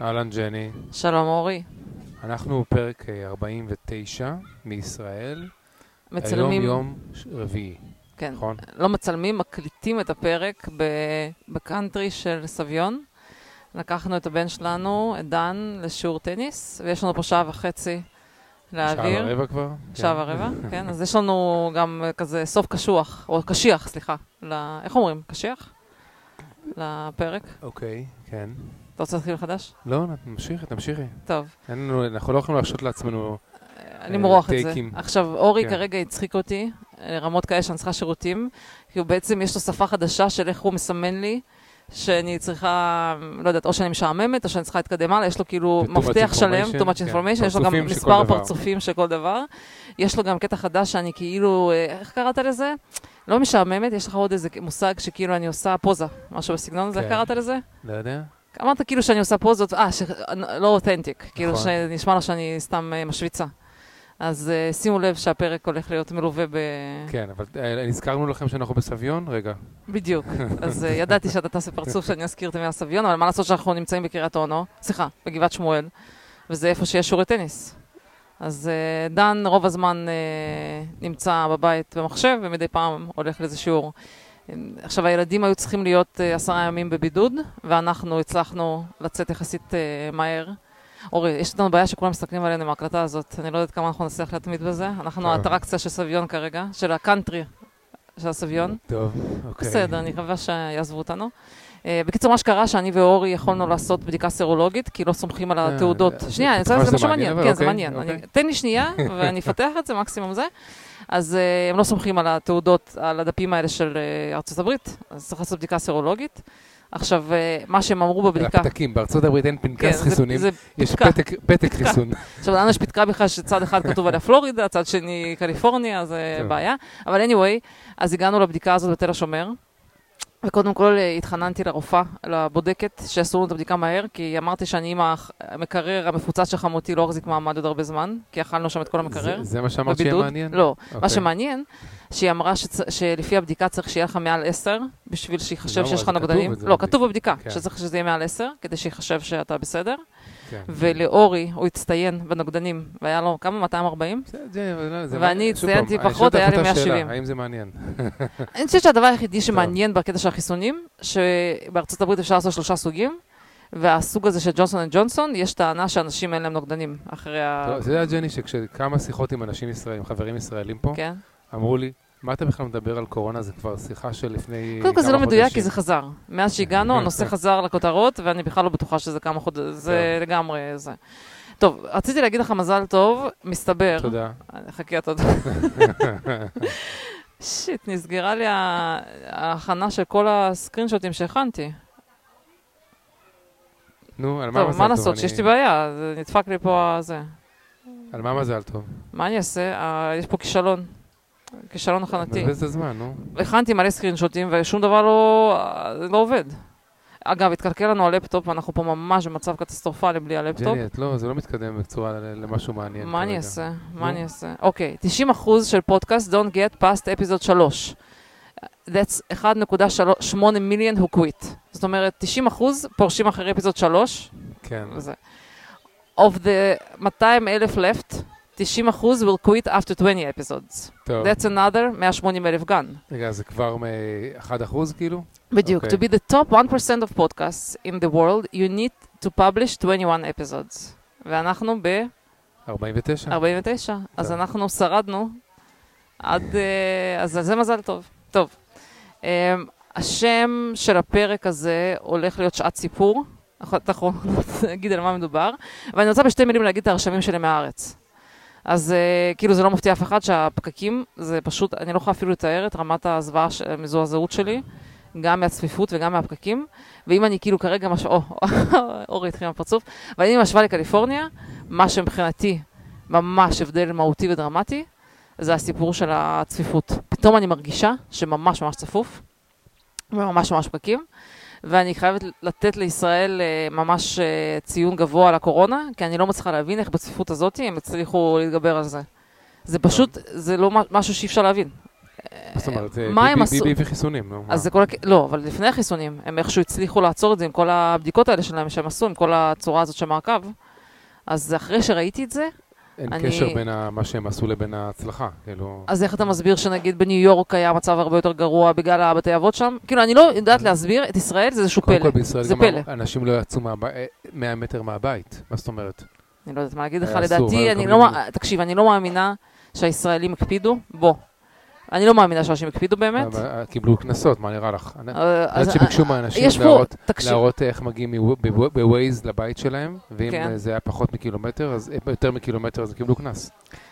אהלן ג'ני. שלום אורי. אנחנו פרק אה, 49 מישראל. מצלמים, היום יום רביעי, כן, נכון? לא מצלמים, מקליטים את הפרק בקאנטרי של סביון. לקחנו את הבן שלנו, את דן, לשיעור טניס, ויש לנו פה שעה וחצי להעביר. שעה ורבע כבר? שעה ורבע, כן. אז יש לנו גם אה, כזה סוף קשוח, או קשיח, סליחה. ל... איך אומרים? קשיח? לפרק. אוקיי, כן. אתה רוצה להתחיל מחדש? לא, נמשיכי, תמשיכי. טוב. אין לנו, אנחנו לא יכולים להרשות לעצמנו... אני מורח את זה. טייקים. עכשיו, אורי כן. כרגע הצחיק אותי, אה, רמות כאלה שאני צריכה שירותים, כי הוא בעצם, יש לו שפה חדשה של איך הוא מסמן לי, שאני צריכה, לא יודעת, או שאני משעממת, או שאני צריכה להתקדם הלאה, יש לו כאילו מפתח שלם, too much כן. information, יש לו גם מספר. פרצופים של כל דבר. יש לו גם קטע חדש שאני כאילו, אה, איך קראת לזה? לא משעממת, יש לך עוד איזה מושג שכאילו אני עושה פוזה, משהו בסגנון הזה, איך כן. קראת לזה? לא יודע? אמרת כאילו שאני עושה פוזות, אה, לא אותנטיק, כאילו נכון. שנשמע לו שאני סתם אה, משוויצה. אז אה, שימו לב שהפרק הולך להיות מלווה ב... כן, אבל אה, נזכרנו לכם שאנחנו בסביון? רגע. בדיוק. אז אה, ידעתי שאתה תעשה פרצוף שאני אזכיר את המילה סביון, אבל מה לעשות שאנחנו נמצאים בקריית אונו, סליחה, בגבעת שמואל, וזה איפה שיש שיעורי טניס. אז אה, דן רוב הזמן אה, נמצא בבית במחשב, ומדי פעם הולך לאיזה שיעור. עכשיו, הילדים היו צריכים להיות אה, עשרה ימים בבידוד, ואנחנו הצלחנו לצאת יחסית אה, מהר. אורי, יש לנו בעיה שכולם מסתכלים עלינו מההקלטה הזאת, אני לא יודעת כמה אנחנו נצליח להתמיד בזה. אנחנו. האטרקציה של סביון כרגע, של הקאנטרי של הסביון. טוב, אוקיי. בסדר, אני מקווה שיעזבו אותנו. Uh, בקיצור, מה שקרה, שאני ואורי יכולנו לעשות בדיקה סרולוגית, כי לא סומכים על אה, התעודות. אה, שנייה, אני רוצה שזה משהו מעניין, כן, זה אוקיי, מעניין. אוקיי. תן לי שנייה, ואני אפתח את זה, מקסימום זה. אז הם לא סומכים על התעודות, על הדפים האלה של ארצות הברית, אז צריך לעשות בדיקה סרולוגית. עכשיו, מה שהם אמרו על בבדיקה... הפתקים, בארצות הברית אין כן, פנקס זה- חיסונים, זה יש פתקה. פתק- פתק חיסון. עכשיו, לנו יש פתקה בכלל שצד אחד כתוב עליה פלורידה, צד שני קליפורניה, זה טוב. בעיה. אבל anyway, אז הגענו לבדיקה הזאת בתל השומר, וקודם כל אה, התחננתי לרופאה, לבודקת, שיעשו לנו את הבדיקה מהר, כי אמרתי שאני עם המקרר המפוצץ של חמותי לא החזיק מעמד עוד הרבה זמן, כי אכלנו שם את כל המקרר. זה- זה מה שאמרת שיהיה. מעניין? לא, מה אוקיי. שמעניין, שהיא אמרה שצ- שלפי הבדיקה צריך שיהיה לך מעל 10, בשביל שיחשב למה? שיש לך נוגדנים. לא. כתוב בבדיקה, כן. שצריך שזה יהיה מעל 10, כדי שיחשב שאתה בסדר. כן. ולאורי, הוא הצטיין בנוגדנים, והיה לו כמה? 240? זה- זה- זה- זה- ואני הצטיינתי פחות, היה לי אותך אותה 170. שאלה, האם זה מעניין? אני חושבת שהדבר היחידי שמעניין בקטע של החיסונים, שבארצות הברית אפשר לעשות שלושה סוגים, והסוג הזה של ג'ונסון אנד ג'ונסון, יש טענה שאנשים אין להם נוגדנים אחרי ה... אתה יודע, ג'ני, שכשכמה שיחות עם אנשים ישראלים, חברים ישראלים פה, כן? אמרו לי, מה אתה בכלל מדבר על קורונה? זה כבר שיחה של לפני קודם כל זה כמה לא מדויק, חודשים." כי זה חזר. מאז שהגענו, הנושא חזר לכותרות, ואני בכלל לא בטוחה שזה כמה חודשים, זה לגמרי זה. טוב, רציתי להגיד לך מזל טוב, מסתבר. תודה. חכי, אתה יודע. shit, נסגרה לי ההכנה של כל הסקרינשוטים שהכנתי. נו, על מה מזל טוב? טוב, מה לעשות, שיש לי בעיה, נדפק לי פה הזה. על מה מזל טוב? מה אני אעשה? יש פה כישלון. כישלון הכנתי. מבזבז את הזמן, נו. הכנתי מלא סקרינשוטים ושום דבר לא, לא עובד. אגב, התקלקל לנו הלפטופ, ואנחנו פה ממש במצב קטסטרופלי בלי הלפטופ. ג'ני, לא, זה לא מתקדם בצורה למשהו מעניין. מה אני. אעשה? מה אני אעשה? אוקיי, 90% של פודקאסט don't get past episode 3. That's 1.8 מיליון who quit. זאת אומרת, 90% פורשים אחרי אפיזוד 3. כן. וזה. Of the 200 אלף left, 90% will quit after 20 episodes. טוב. That's another 180 אלף גן. רגע, זה כבר מ-1% כאילו? בדיוק. אוקיי. To be the top 1% of podcasts in the world, you need to publish 21 episodes. ואנחנו ב-49. 49? אז טוב. אנחנו שרדנו עד... אה, אז זה מזל טוב. טוב. אה, השם של הפרק הזה הולך להיות שעת סיפור. אנחנו נגיד על מה מדובר. ואני רוצה בשתי מילים להגיד את הרשמים שלי מהארץ. אז uh, כאילו זה לא מפתיע אף אחד שהפקקים, זה פשוט, אני לא יכולה אפילו לתאר את רמת הזוועה, ש- המזועזעות שלי, גם מהצפיפות וגם מהפקקים. ואם אני כאילו כרגע משהו, או, אורי התחיל עם הפרצוף, ואם אני משווה לקליפורניה, מה שמבחינתי ממש הבדל מהותי ודרמטי, זה הסיפור של הצפיפות. פתאום אני מרגישה שממש ממש צפוף, וממש ממש פקקים, ואני חייבת לתת לישראל אה, ממש אה, ציון גבוה על הקורונה, כי אני לא מצליחה להבין איך בצפיפות הזאת הם הצליחו להתגבר על זה. זה פשוט, זה לא משהו שאי אפשר להבין. מה זאת אומרת? מה הם עשו? ביבי וחיסונים, נו. מה? אז זה כל... הק- לא, אבל לפני החיסונים, הם איכשהו הצליחו לעצור את זה עם כל הבדיקות האלה שלהם שהם עשו, עם כל הצורה הזאת של מעקב. אז אחרי שראיתי את זה, אין אני- קשר בין ה- מה שהם עשו לבין ההצלחה, כאילו... אז איך אתה מסביר שנגיד בניו יורק היה מצב הרבה יותר גרוע בגלל הבתי אבות שם? כאילו, אני לא יודעת להסביר, את ישראל זה איזשהו קודם פלא. כל בישראל גם פלא. אנשים לא יצאו אה, 100 מטר מהבית, מה זאת אומרת? אני לא יודעת מה להגיד לך, לדעתי, אני לא... תקשיב, אני לא מאמינה שהישראלים הקפידו, בוא. אני לא מאמינה שאנשים הקפידו באמת. אה, קיבלו קנסות, מה נראה לך? אני אה, יודעת שביקשו מהאנשים יש פה, להראות איך מגיעים בווייז לבית שלהם, ואם כן. אה, זה היה פחות מקילומטר, אז אה, יותר מקילומטר אז קיבלו קנס.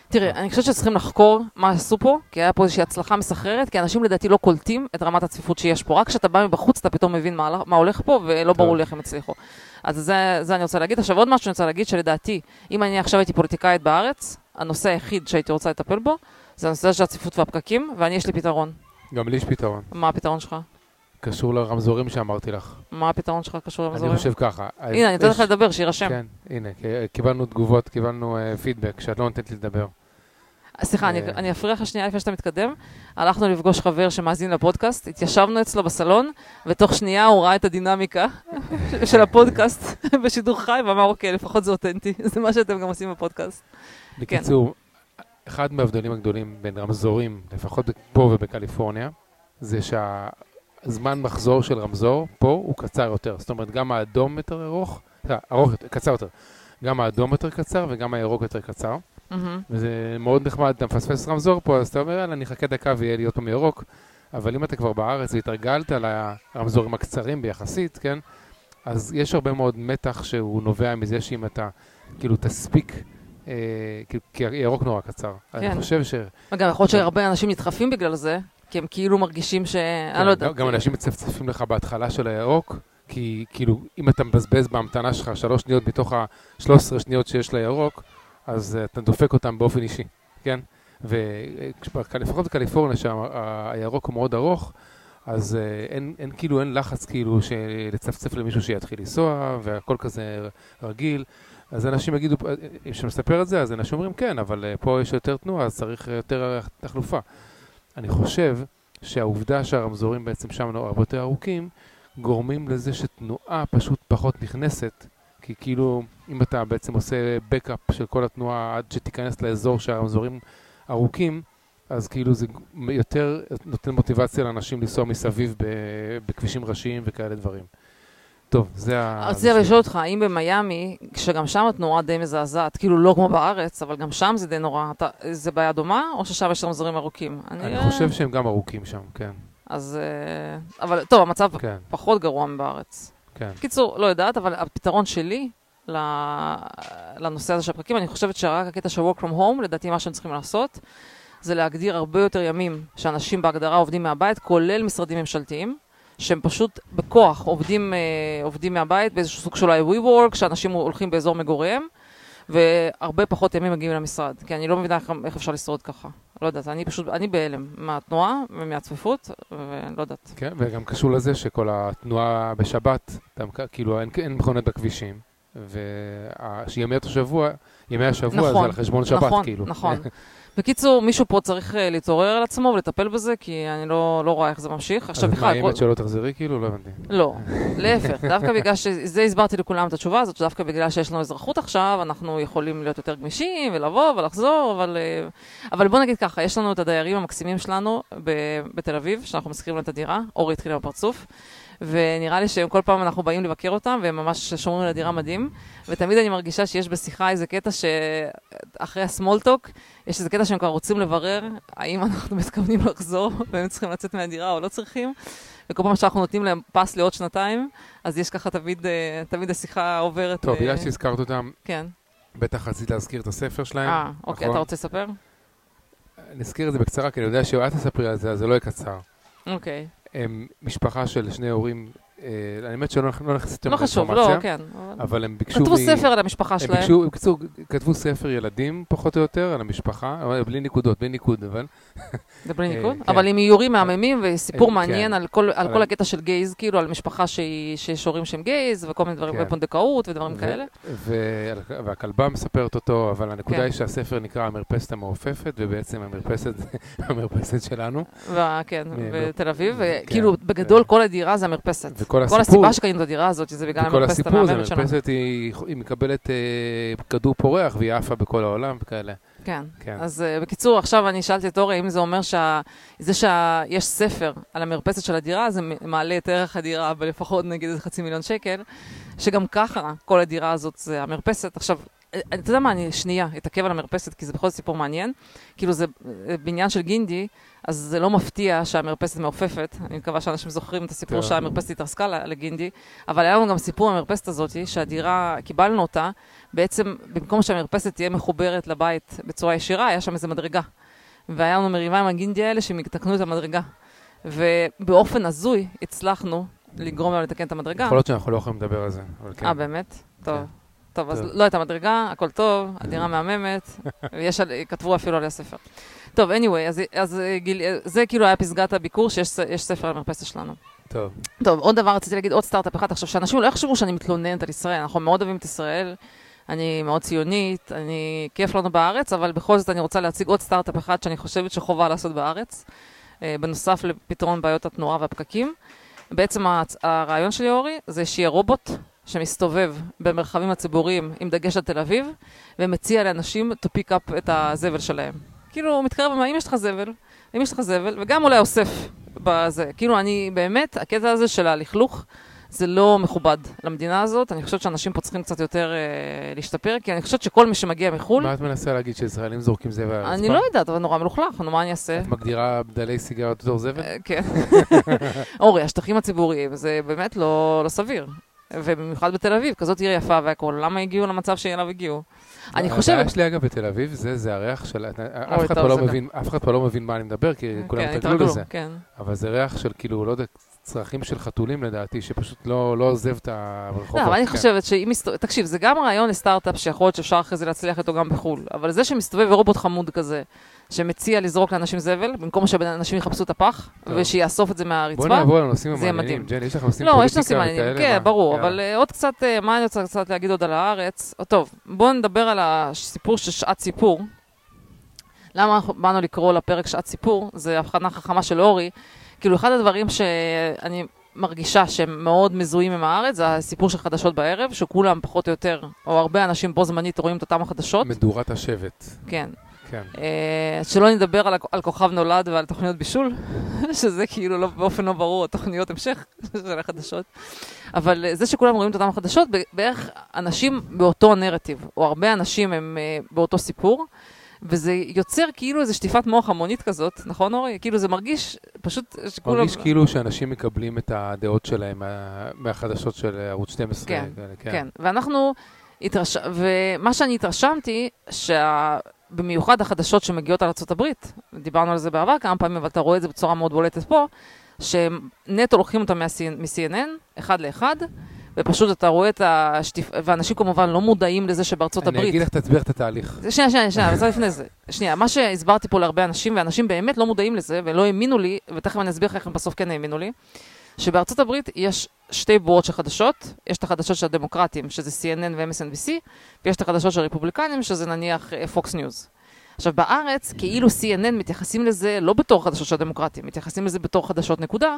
תראה, אני חושבת שצריכים לחקור מה עשו פה, כי היה פה איזושהי הצלחה מסחררת, כי אנשים לדעתי לא קולטים את רמת הצפיפות שיש פה. רק כשאתה בא מבחוץ אתה פתאום מבין מה, הולך פה, ולא ברור לי איך הם הצליחו. אז זה, זה אני רוצה להגיד. עכשיו עוד משהו שאני רוצה להגיד, שלדעתי, אם אני עכשיו הייתי פוליטיקאית בארץ, הנושא היחיד שהייתי רוצה לטפל בו, זה הנושא של הצפיפות והפקקים, ואני יש לי פתרון. גם לי יש פתרון. מה הפתרון שלך? קשור לרמזורים שאמרתי לך. מה הפתרון שלך קשור אני למזורים? חושב ככה. הנה, אני אתן לך יש- לדבר, שיירשם. כן, הנה, קיבלנו תגובות, קיבלנו אה, פידבק, שאת לא נותנת לי לדבר. סליחה, אני, אה. אני אפריע לך שנייה לפני שאתה מתקדם. הלכנו לפגוש חבר שמאזין לפודקאסט, התיישבנו אצלו בסלון, ותוך שנייה הוא ראה את הדינמיקה של הפודקאסט בשידור חי, ואמר, אוקיי, לפחות זה אותנטי, זה מה שאתם גם עושים בפודקאסט. בקיצור, אחד מההבדלים הגדולים בין רמזורים, לפחות פה ובקליפורניה, זה שהזמן מחזור של רמזור פה הוא קצר יותר. זאת אומרת, גם האדום יותר ארוך, אה, ארוך יותר, קצר יותר. גם האדום יותר קצר וגם הירוק יותר קצר. מהמם. וזה מאוד נחמד, אתה מפספס רמזור פה, אז אתה אומר, יאללה, אני אחכה דקה ויהיה לי עוד פעם ירוק. אבל אם אתה כבר בארץ והתרגלת לרמזורים הקצרים ביחסית, כן? אז יש הרבה מאוד מתח שהוא נובע מזה שאם אתה, כאילו, תספיק, כי הירוק נורא קצר. כן. אני חושב ש... וגם יכול להיות שהרבה אנשים נדחפים בגלל זה, כי הם כאילו מרגישים ש... אני לא יודעת. כן, גם, גם אנשים מצפצפים לך בהתחלה של הירוק, כי כאילו, אם אתה מבזבז בהמתנה שלך שלוש שניות מתוך ה-13 שניות שיש לירוק, אז uh, אתה דופק אותם באופן אישי, כן? ולפחות בקליפורניה, שהירוק הוא מאוד ארוך, אז uh, אין, אין כאילו, אין לחץ כאילו לצפצף למישהו שיתחיל לנסוע, והכל כזה רגיל. אז אנשים יגידו, אם שמספר את זה, אז אנשים אומרים כן, אבל פה יש יותר תנועה, אז צריך יותר תחלופה. אני חושב שהעובדה שהרמזורים בעצם שם הרבה יותר ארוכים, גורמים לזה שתנועה פשוט פחות נכנסת, כי כאילו, אם אתה בעצם עושה בקאפ של כל התנועה עד שתיכנס לאזור שהרמזורים ארוכים, אז כאילו זה יותר נותן מוטיבציה לאנשים לנסוע מסביב בכבישים ראשיים וכאלה דברים. טוב, זה ה... רציתי אבל לשאול אותך, האם במיאמי, שגם שם התנועה די מזעזעת, כאילו לא כמו בארץ, אבל גם שם זה די נורא, אתה, זה בעיה דומה, או ששם יש רמזורים ארוכים? אני אה, חושב שהם גם ארוכים שם, כן, אז... אה, אבל טוב, המצב כן, פחות גרוע מבארץ. כן. קיצור, לא יודעת, אבל הפתרון שלי לנושא הזה של הפרקים, אני חושבת שרק הקטע של work from home, לדעתי מה שהם צריכים לעשות, זה להגדיר הרבה יותר ימים שאנשים בהגדרה עובדים מהבית, כולל משרדים ממשלתיים, שהם פשוט בכוח עובדים, אה, עובדים מהבית באיזשהו סוג של WeWork, שאנשים הולכים באזור מגוריהם, והרבה פחות ימים מגיעים למשרד. כי אני לא מבינה איך, איך אפשר לשרוד ככה. לא יודעת, אני פשוט, אני בהלם מהתנועה ומהצפיפות, ולא יודעת. כן, וגם קשור לזה שכל התנועה בשבת, מק- כאילו אין, אין מכונות בכבישים, וימי השבוע, ימי השבוע נכון, זה על חשבון שבת, נכון, כאילו. נכון. בקיצור, מישהו פה צריך אה, להתעורר על עצמו ולטפל בזה, כי אני לא, לא רואה איך זה ממשיך. עכשיו אז את בכלל, כל... מאיימת שלא תחזרי, כאילו? לא הבנתי. לא, להפך, דווקא בגלל שזה הסברתי לכולם את התשובה הזאת, שדווקא בגלל שיש לנו אזרחות עכשיו, אנחנו יכולים להיות יותר גמישים ולבוא ולחזור, אבל, אה, אבל בוא נגיד ככה, יש לנו את הדיירים המקסימים שלנו ב- בתל אביב, שאנחנו משכירים להם את הדירה, אורי התחיל עם הפרצוף, ונראה לי שכל פעם אנחנו באים לבקר אותם, והם ממש שומרים על הדירה מדהים, ותמיד אני מרגישה שיש בשיחה איזה קטע שאחרי הסמולטוק, יש איזה קטע שהם כבר רוצים לברר האם אנחנו מתכוונים לחזור, והם צריכים לצאת מהדירה או לא צריכים. וכל פעם שאנחנו נותנים להם פס לעוד שנתיים, אז יש ככה תמיד, אה, תמיד השיחה עוברת. טוב, אה, בגלל שהזכרת אותם, כן. בטח רצית להזכיר את הספר שלהם. אה, אוקיי, נכון? אתה רוצה לספר? נזכיר את זה בקצרה, כי אני יודע שאת תספרי על זה, אז זה לא יהיה קצר. אוקיי. הם משפחה של שני הורים האמת שלא נכ- לא נכנסת לא חשוב, לא, לאינפורמציה, כן. אבל- הם ביקשו... כתבו ספר על המשפחה הם שלהם. ביקשו, בקיצור, כתבו ספר ילדים, פחות או יותר, על המשפחה, אבל בלי נקודות, בלי ניקוד, אבל... זה בלי אה, ניקוד, כן. אבל עם איורים מהממים וסיפור אה, מעניין כן. על כל- הקטע של גייז, כאילו על משפחה שיש הורים שהם גייז וכל מיני דברים, כן. ופונדקאות ודברים כאלה. והכלבה מספרת אותו, אבל הנקודה. היא שהספר נקרא המרפסת המעופפת, ובעצם המרפסת שלנו. כן, בתל אביב, וכאילו בגדול כל הדירה זה המרפסת. וכל כל הסיפור, הסיבה שקנינו את הדירה הזאת זה בגלל וכל המרפסת הסיפור זה המהממת שלנו. המרפסת, היא היא מקבלת אה, כדור פורח והיא עפה בכל העולם וכאלה. כן. כן. אז uh, בקיצור, עכשיו אני שאלתי את אורי, אם זה אומר שזה שיש ספר על המרפסת של הדירה, זה מעלה את ערך הדירה בלפחות נגיד איזה חצי מיליון שקל, שגם ככה כל הדירה הזאת זה המרפסת. עכשיו, אה, אתה יודע מה, אני שנייה אתעכב על המרפסת, כי זה בכל זאת סיפור מעניין. כאילו זה אה, בניין של גינדי, אז זה לא מפתיע שהמרפסת מעופפת. אני מקווה שאנשים זוכרים את הסיפור טוב. שהמרפסת התרסקה לגינדי, אבל היה לנו גם סיפור עם המרפסת הזאת, שהדירה, קיבלנו אותה, בעצם במקום שהמרפסת תהיה מחוברת לבית בצורה ישירה, היה שם איזה מדרגה. והיה לנו מריבה עם הגינדי האלה שהם יתקנו את המדרגה. ובאופן הזוי הצלחנו לגרום להם לתקן את המדרגה. יכול להיות שאנחנו לא יכולים לדבר על זה, כן. אה, באמת? טוב. טוב, אז. לא הייתה מדרגה, הכל טוב, הדירה מהממת, ויש על- כתבו אפילו עליה ספר. טוב, anyway, אז, אז אה, גיל, אה, זה כאילו היה פסגת הביקור, שיש ספר על המרפסת שלנו. טוב. טוב, עוד דבר, רציתי להגיד עוד סטארט-אפ אחד. עכשיו, שאנשים לא יחשבו שאני מתלוננת על ישראל, אנחנו מאוד אוהבים את ישראל, אני מאוד ציונית, אני, כיף לנו בארץ, אבל בכל זאת אני רוצה להציג עוד סטארט-אפ אחד שאני חושבת שחובה לעשות בארץ, אה, בנוסף לפתרון בעיות התנועה והפקקים. בעצם הרעיון שלי, אורי, זה שיהיה רובוט שמסתובב במרחבים הציבוריים עם דגש על תל אביב, ומציע לאנשים to pick up את הזבל שלהם. כאילו, הוא מתקרב, אומר, אם יש לך זבל, אם יש לך זבל, וגם אולי אוסף בזה. כאילו, אני באמת, הקטע הזה של הלכלוך, זה לא מכובד למדינה הזאת. אני חושבת שאנשים פה צריכים קצת יותר אה, להשתפר, כי אני חושבת שכל מי שמגיע מחו"ל, מה את מנסה להגיד שישראלים זורקים זבל על הרצפה? אני לא יודעת, אבל נורא מלוכלך, נו, מה אני אעשה? את מגדירה בדלי סיגריות בתור זבל? אה, כן. אורי, השטחים הציבוריים זה באמת לא, לא סביר. ובמיוחד בתל אביב, כזאת עיר יפה והכול, למה הגיעו למצב שאליו הגיעו? אני חושבת... הבעיה שלי אגב בתל אביב, זה, זה הריח של... אף אחד טוב, פה לא מבין, אף אחד פה לא מבין מה אני מדבר, כי כולם כן, התרגלו לזה. כן. אבל זה ריח של כאילו, לא יודע, צרכים של חתולים לדעתי, שפשוט לא לא עוזב את הרחובות. לא, אבל אני כן. חושבת שאם... תקשיב, זה גם רעיון לסטארט-אפ שיכול להיות שאפשר אחרי זה להצליח איתו גם בחו"ל. אבל זה שמסתובב רובוט חמוד כזה, שמציע לזרוק לאנשים זבל, במקום שאנשים יחפשו את הפח, טוב. ושיאסוף את זה מהרצפה. בואי נעבור לנושאים המעניינים. ג'ן, יש לך נושאים לא, יש נושאים מעניינים? כן, מה? ברור. אבל אה, עוד קצת, אה, מה אני רוצה קצת להגיד עוד על הארץ? טוב, בואו נדבר על הסיפור של שעת סיפור. למה באנו לקרוא לפרק שעת סיפור? זה הבחנה חכמה של אורי. כאילו, אחד הדברים שאני מרגישה שהם מאוד מזוהים עם הארץ, זה הסיפור של חדשות בערב, שכולם פחות או יותר, או הרבה אנשים בו זמנית רואים את אותם החדשות. מדורת השבט, כן. כן. אה, שלא נדבר על, על כוכב נולד ועל תוכניות בישול, שזה כאילו לא, באופן לא ברור, תוכניות המשך של החדשות. אבל אה, זה שכולם רואים את אותם החדשות, בערך אנשים באותו נרטיב, או הרבה אנשים הם אה, באותו סיפור, וזה יוצר כאילו איזו שטיפת מוח המונית כזאת, נכון אורי? כאילו זה מרגיש פשוט שכולם... מרגיש כאילו שאנשים מקבלים את הדעות שלהם מה- מהחדשות של ערוץ 12. כן, כן. כן. ואנחנו, התרש... ומה שאני התרשמתי, שבמיוחד החדשות שמגיעות על ארה"ב, דיברנו על זה בעבר כמה פעמים, אבל אתה רואה את זה בצורה מאוד בולטת פה, שהם נטו לוקחים אותם מ-CNN, אחד לאחד, ופשוט אתה רואה את השטיפ... ואנשים כמובן לא מודעים לזה שבארצות אני הברית... אגיד לך, תסביר את התהליך. שנייה, שנייה, שנייה, אבל זה לפני זה. שנייה, מה שהסברתי פה להרבה אנשים, ואנשים באמת לא מודעים לזה, ולא האמינו לי, ותכף אני אסביר לך איך הם בסוף כן האמינו לי, שבארצות הברית יש שתי בועות של חדשות, יש את החדשות של הדמוקרטים, שזה CNN ו-MSNBC, ויש את החדשות של הרפובליקנים, שזה נניח אה, Fox News. עכשיו, בארץ, כאילו CNN מתייחסים לזה לא בתור חדשות של הדמוקרטים, מתייחסים לזה בתור חדשות נקודה,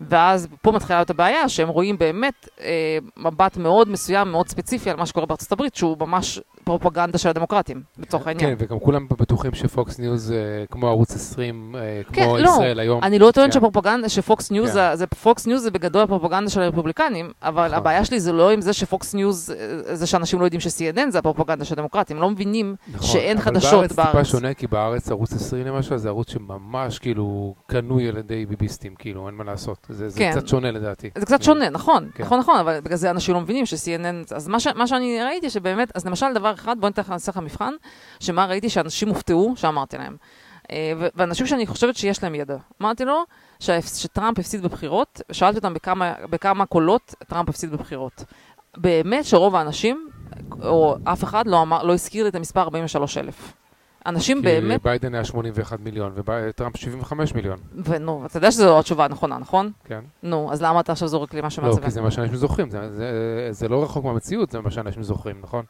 ואז פה מתחילה להיות הבעיה, שהם רואים באמת אה, מבט מאוד מסוים, מאוד ספציפי על מה שקורה בארצות הברית, שהוא ממש פרופגנדה של הדמוקרטים, לצורך העניין. כן, וגם כולם בטוחים שפוקס ניוז, אה, כמו ערוץ 20, אה, כן, כמו לא, ישראל היום. אני לא טוען כן. שפרופגנדה, שפוקס ניוז, כן. זה- זה פוקס ניוז זה בגדול הפרופגנדה של הרפובליקנים, אבל נכון. הבעיה שלי זה לא עם זה שפוקס ניוז, אה, זה שאנשים לא יודעים ש-CNN זה הפרופגנדה של הדמוקרטים, הם לא מבינים נכון, שאין אבל חדשות בארץ. טיפה בארץ. שונה, כי בארץ ערוץ 20 למשל, זה ערוץ שממש כאילו קנוי על ידי ביביסטים, כאילו, אין מה לעשות. זה זה כן. קצת שונה לדעתי. זה קצת שונה, נכון, כן. נכון, נכון, אבל בגלל זה אנשים לא מבינים ש-CNN, אז מה, ש, מה שאני ראיתי שבאמת, אז למשל דבר אחד, בוא ניתן לך מבחן, שמה ראיתי שאנשים הופתעו, שאמרתי להם. אה, ואנשים שאני חושבת שיש להם ידע. אמרתי לו שהפס- שטראמפ הפסיד בבחירות, שאלתי אותם בכמה, בכמה קולות טראמפ הפסיד בבחירות. באמת שרוב האנשים, או אף אחד לא, אמר, לא הזכיר לי את המספר 43,000. אנשים כי באמת, ביידן היה 81 מיליון וטראמפ 75 מיליון, ונו, אתה יודע שזו לא התשובה הנכונה, נכון? כן? נו, אז למה אתה עכשיו זורק לי משהו לא, מעצבן? כי זה מה שאנשים זוכרים, זה- זה- זה לא רחוק מהמציאות, זה מה שאנשים זוכרים, נכון?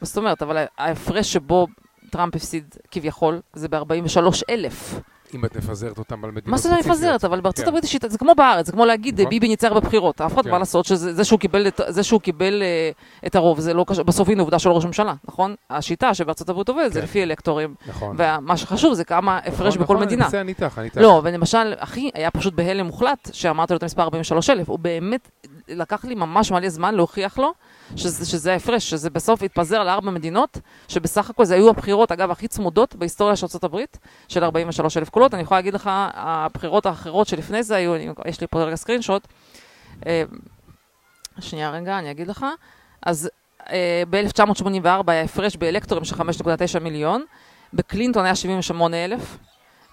מה זאת אומרת, אבל ההפרש שבו טראמפ הפסיד כביכול, זה ב-43,000. אם את מפזרת אותם על מדינות מה זה לא ספציפיות. מפזרת? אבל בארצות כן. הברית יש זה כמו בארץ, זה כמו להגיד נכון. ביבי ניצח בבחירות. אף אחד כן. מה לעשות שזה זה שהוא קיבל את- אה, את הרוב, זה לא קשור, בסוף הנה עובדה של ראש ממשלה, נכון? השיטה שבארצות הברית עובדת זה כן. לפי אלקטורים, נכון. ומה שחשוב זה כמה הפרש נכון, בכל נכון, מדינה. אני אני איתך, אני איתך. לא, ולמשל, אחי היה פשוט בהלם מוחלט שאמרתי לו את המספר 43,000. הוא באמת, לקח לי ממש מלא זמן להוכיח לו שזה, שזה ההפרש, שזה בסוף התפזר לארבע מדינות, שבסך הכל זה היו הבחירות, אגב, הכי צמודות בהיסטוריה של ארה"ב, של 43,000 קולות. אני יכולה להגיד לך, הבחירות האחרות שלפני זה היו, יש לי פה רגע סקרין שוט. אה, שנייה רגע, אני אגיד לך. אז אה, ב-1984 היה הפרש באלקטורים של 5.9 מיליון, בקלינטון היה 78,000.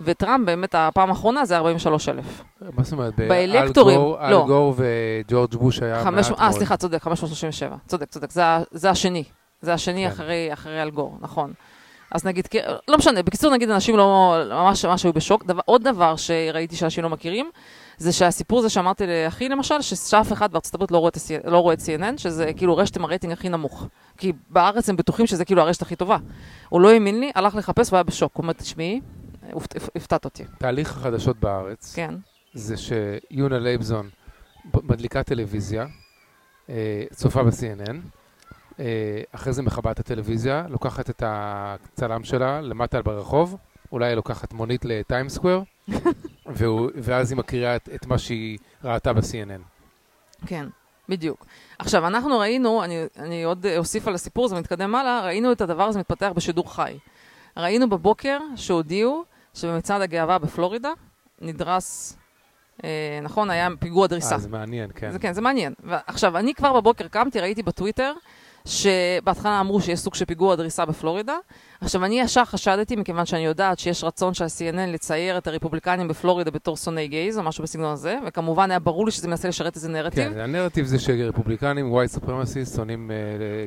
וטראמפ באמת הפעם האחרונה זה 43,000. מה זאת אומרת? באלקטורים, אל לא. גור- אל גור וג'ורג' בוש היה מעט חמש- מאוד. אה, סליחה, צודק, 537. צודק, צודק, זה, זה השני. זה השני כן. אחרי, אחרי אלגור, נכון. אז נגיד, לא משנה, בקיצור נגיד אנשים לא, ממש ממש היו בשוק. דבר, עוד דבר שראיתי שאנשים לא מכירים, זה שהסיפור הזה שאמרתי לאחי למשל, שאף אחד בארצות הברית לא רואה, את לא רואה את CNN, שזה כאילו רשת עם הרייטינג הכי נמוך. כי בארץ הם בטוחים שזה כאילו הרשת הכי טובה. הוא לא האמין לי, הלך לחפש והוא היה בשוק. הוא אומר, תשמעי, הפתעת אותי. תהליך החדשות בארץ, כן. זה שיונה לייבזון מדליקה טלוויזיה, אה, צופה ב-CNN, אה, אחרי זה מכבה את הטלוויזיה, לוקחת את הצלם שלה למטה ברחוב, אולי לוקחת מונית לטיים והוא- ואז היא מקריאה את, את מה שהיא ראתה ב-CNN. כן, בדיוק. עכשיו, אנחנו ראינו, אני, אני עוד אוסיף על הסיפור הזה ונתקדם הלאה, ראינו את הדבר הזה מתפתח בשידור חי. ראינו בבוקר שהודיעו שבמצעד הגאווה בפלורידה נדרס, אה, נכון, היה פיגוע דריסה. אה, זה מעניין, כן. זה כן, זה מעניין. עכשיו, אני כבר בבוקר קמתי, ראיתי בטוויטר, שבהתחלה אמרו שיש סוג של פיגוע דריסה בפלורידה. עכשיו, אני ישר חשדתי, מכיוון שאני יודעת שיש רצון של ה-CNN לצייר את הרפובליקנים בפלורידה בתור שונאי גייז, או משהו בסגנון הזה, וכמובן היה ברור לי שזה מנסה לשרת איזה נרטיב. כן, הנרטיב זה שרפובליקנים, white supremacist, שונאים אה,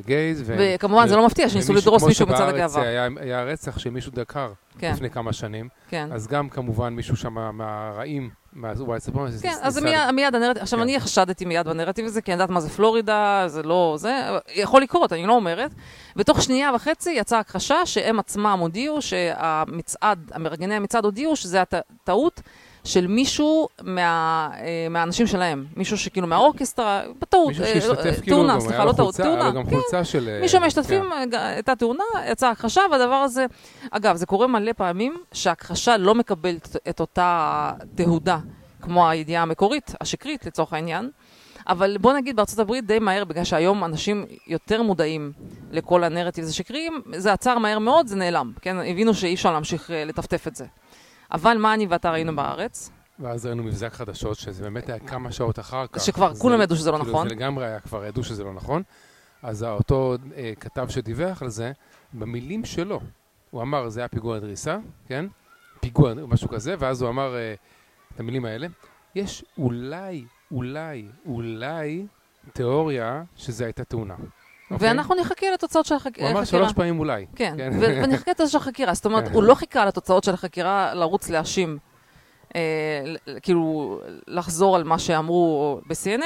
gays, ו- וכמובן, זה לא מפתיע שניסו לדרוס כמו מישהו מצד שבארץ הגאווה. היה, היה רצח של מישהו דקר כן, לפני כמה שנים, כן. אז גם כמובן מישהו שם מהרעים, מה white supremacist, כן, אז זה מיד, הנרטיב, עכשיו כן. אני חשדתי מיד בנרטיב הזה, כי אני יודעת מה זה פלורידה, זה לא זה, יכול לקרות, אני לא אומרת. ותוך שנייה וחצי יצאה הכחשה שהם עצמם הודיעו, שהמצעד, המארגני המצעד הודיעו שזה הט- טעות של מישהו מה, אה, מהאנשים שלהם, מישהו שכאילו מהאורקסטרה, בטעות, מישהו אה, שהשתתף אה, כאילו, תאונה, גם סליחה, לא טעות, היה תאונה, כן. של... מישהו מהמשתתפים כן. הייתה תאונה, יצאה הכחשה, והדבר הזה... אגב, זה קורה מלא פעמים שההכחשה לא מקבלת את אותה תהודה כמו הידיעה המקורית, השקרית לצורך העניין. אבל בוא נגיד בארצות הברית די מהר, בגלל שהיום אנשים יותר מודעים לכל הנרטיב הזה שקריים, זה עצר מהר מאוד, זה נעלם. כן, הבינו שאי אפשר להמשיך לטפטף את זה. אבל מה אני ואתה ראינו בארץ? ואז ראינו מבזק חדשות, שזה באמת היה כמה שעות אחר כך. שכבר זה- כולם ידעו שזה לא כאילו, נכון. זה לגמרי היה, כבר ידעו שזה לא נכון. אז אותו אה, כתב שדיווח על זה, במילים שלו, הוא אמר, זה היה פיגוע דריסה, כן? פיגוע, משהו כזה, ואז הוא אמר אה, את המילים האלה. יש אולי, אולי, אולי תיאוריה שזה הייתה תאונה. אוקיי? ואנחנו נחכה לתוצאות של החק- הוא אמר החקירה. שלוש פעמים אולי. כן, כן. ונחכה לתוצאות של החקירה. זאת אומרת, כן. הוא לא חיכה לתוצאות של החקירה לרוץ להאשים, אה, כאילו, לחזור על מה שאמרו ב-CNN,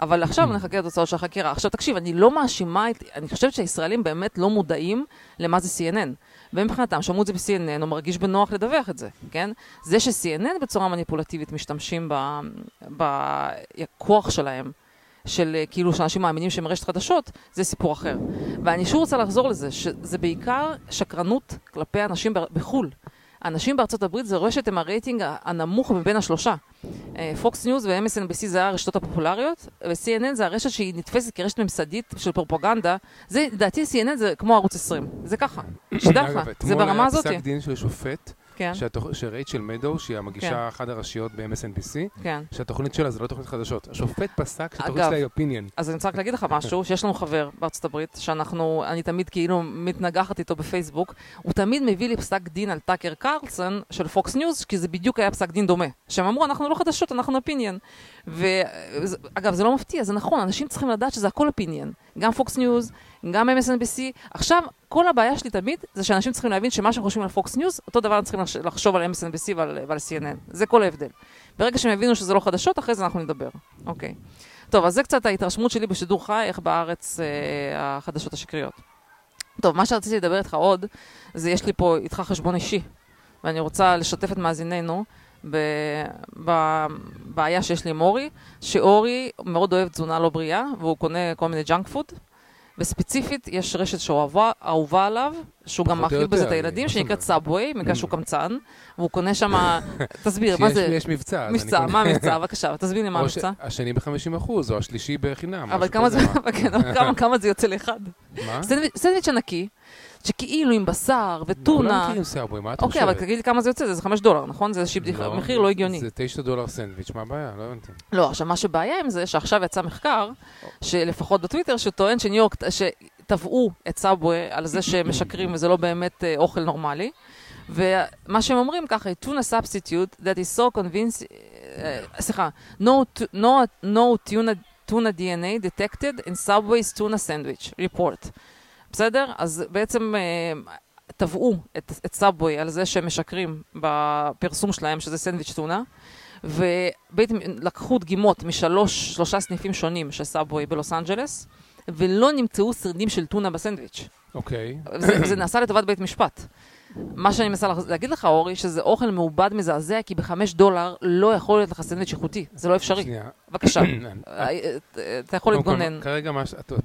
אבל עכשיו Mm. נחכה לתוצאות של החקירה. עכשיו תקשיב, אני לא מאשימה, את, אני חושבת שהישראלים באמת לא מודעים למה זה CNN. ומבחינתם, שמעו את זה ב-CNN, הוא מרגיש בנוח לדווח את זה, כן? זה ש-CNN בצורה מניפולטיבית משתמשים בכוח שלהם. של אה, כאילו שאנשים מאמינים שהם רשת חדשות, זה סיפור אחר. ואני שוב רוצה לחזור לזה, שזה בעיקר שקרנות כלפי אנשים בחו"ל. אנשים בארצות הברית זה רשת עם הרייטינג הנמוך מבין השלושה. פוקס ניוז ו-MSNBC זה הרשתות הפופולריות, ו-CNN זה הרשת שהיא נתפסת כרשת ממסדית של פרופגנדה. זה, לדעתי CNN זה כמו ערוץ 20, זה ככה, שתדע לך, אגב, זה אתמול ברמה היה הזאת. פסק דין של שופט, כן, שהתוכ- שרייצ'ל מדו, שהיא המגישה אחת הראשיות ב-MSNBC, כן. שהתוכנית שלה זה לא תוכנית חדשות. השופט פסק שהתוכנית שלה היא opinion. אז אני רוצה רק להגיד לך משהו, שיש לנו חבר בארצות הברית, שאנחנו, אני תמיד כאילו מתנגחת איתו בפייסבוק, הוא תמיד מביא לי פסק דין על טאקר קרלסון של פוקס ניוז, כי זה בדיוק היה פסק דין דומה. שהם אמרו, אנחנו לא חדשות, אנחנו opinion. ואגב, זה לא מפתיע, זה נכון, אנשים צריכים לדעת שזה הכל opinion. גם פוקס ניוז, גם MSNBC. עכשיו, כל הבעיה שלי תמיד, זה שאנשים צריכים להבין שמה שהם חושבים על פוקס ניוז, אותו דבר הם צריכים לחש- לחשוב על MSNBC ועל, ועל CNN. זה כל ההבדל. ברגע שהם יבינו שזה לא חדשות, אחרי זה אנחנו נדבר. אוקיי. טוב, אז זה קצת ההתרשמות שלי בשידור חי, איך בארץ אה, החדשות השקריות. טוב, מה שרציתי לדבר איתך עוד, זה יש לי פה איתך חשבון אישי, ואני רוצה לשתף את מאזיננו בבעיה שיש לי עם אורי, שאורי מאוד אוהב תזונה לא בריאה, והוא קונה כל מיני ג'אנק פוד, וספציפית יש רשת שאוהבה אהובה עליו, שהוא גם מאכיל בזה את הילדים, שנקראת? סאבווי, בגלל שהוא קמצן, והוא קונה שם, תסביר, מה זה? יש מבצע. מבצע, מה המבצע? בבקשה, תסביר לי מה המבצע. השני ב-50% או השלישי בחינם. אבל כמה זה? כן, כמה- זה יוצא לאחד? מה? סנדוויץ' ענקי, שכאילו עם בשר כולם וטונה. מכירים Subway, מה את חושבת? אוקיי, אבל תגיד לי כמה זה יוצא, זה 5 דולר, נכון? זה איזושהי בדיחה, מחיר לא הגיוני. זה 9 דולר סנדוויץ', מה הבעיה? לא הבנתי. לא, עכשיו מה שבעיה עם זה, שעכשיו יצא מחקר, שלפחות בטוויטר, שטוען שניו יורק, שתבעו את Subway על זה שהם משקרים וזה לא באמת אה, אוכל נורמלי. ומה שהם אומרים ככה, tuna substitute that is so convincing, אה, סליחה, no, no, no tuna, tuna DNA detected in Subway's tuna sandwich report. בסדר? אז בעצם אה, תבעו את, את Subway על זה שהם משקרים בפרסום שלהם, שזה סנדוויץ' טונה, ובעצם לקחו דגימות משלוש, שלושה סניפים שונים של Subway בלוס אנג'לס, ולא נמצאו שרידים של טונה בסנדוויץ'. אוקיי. זה, זה נעשה לטובת בית משפט. מה שאני מנסה להגיד לך, אורי, שזה אוכל מעובד מזעזע, כי בחמש דולר לא יכול להיות לך סנדוויץ' איכותי. זה לא אפשרי. שנייה. בבקשה, אה, אתה יכול קודם כל, להתגונן. כרגע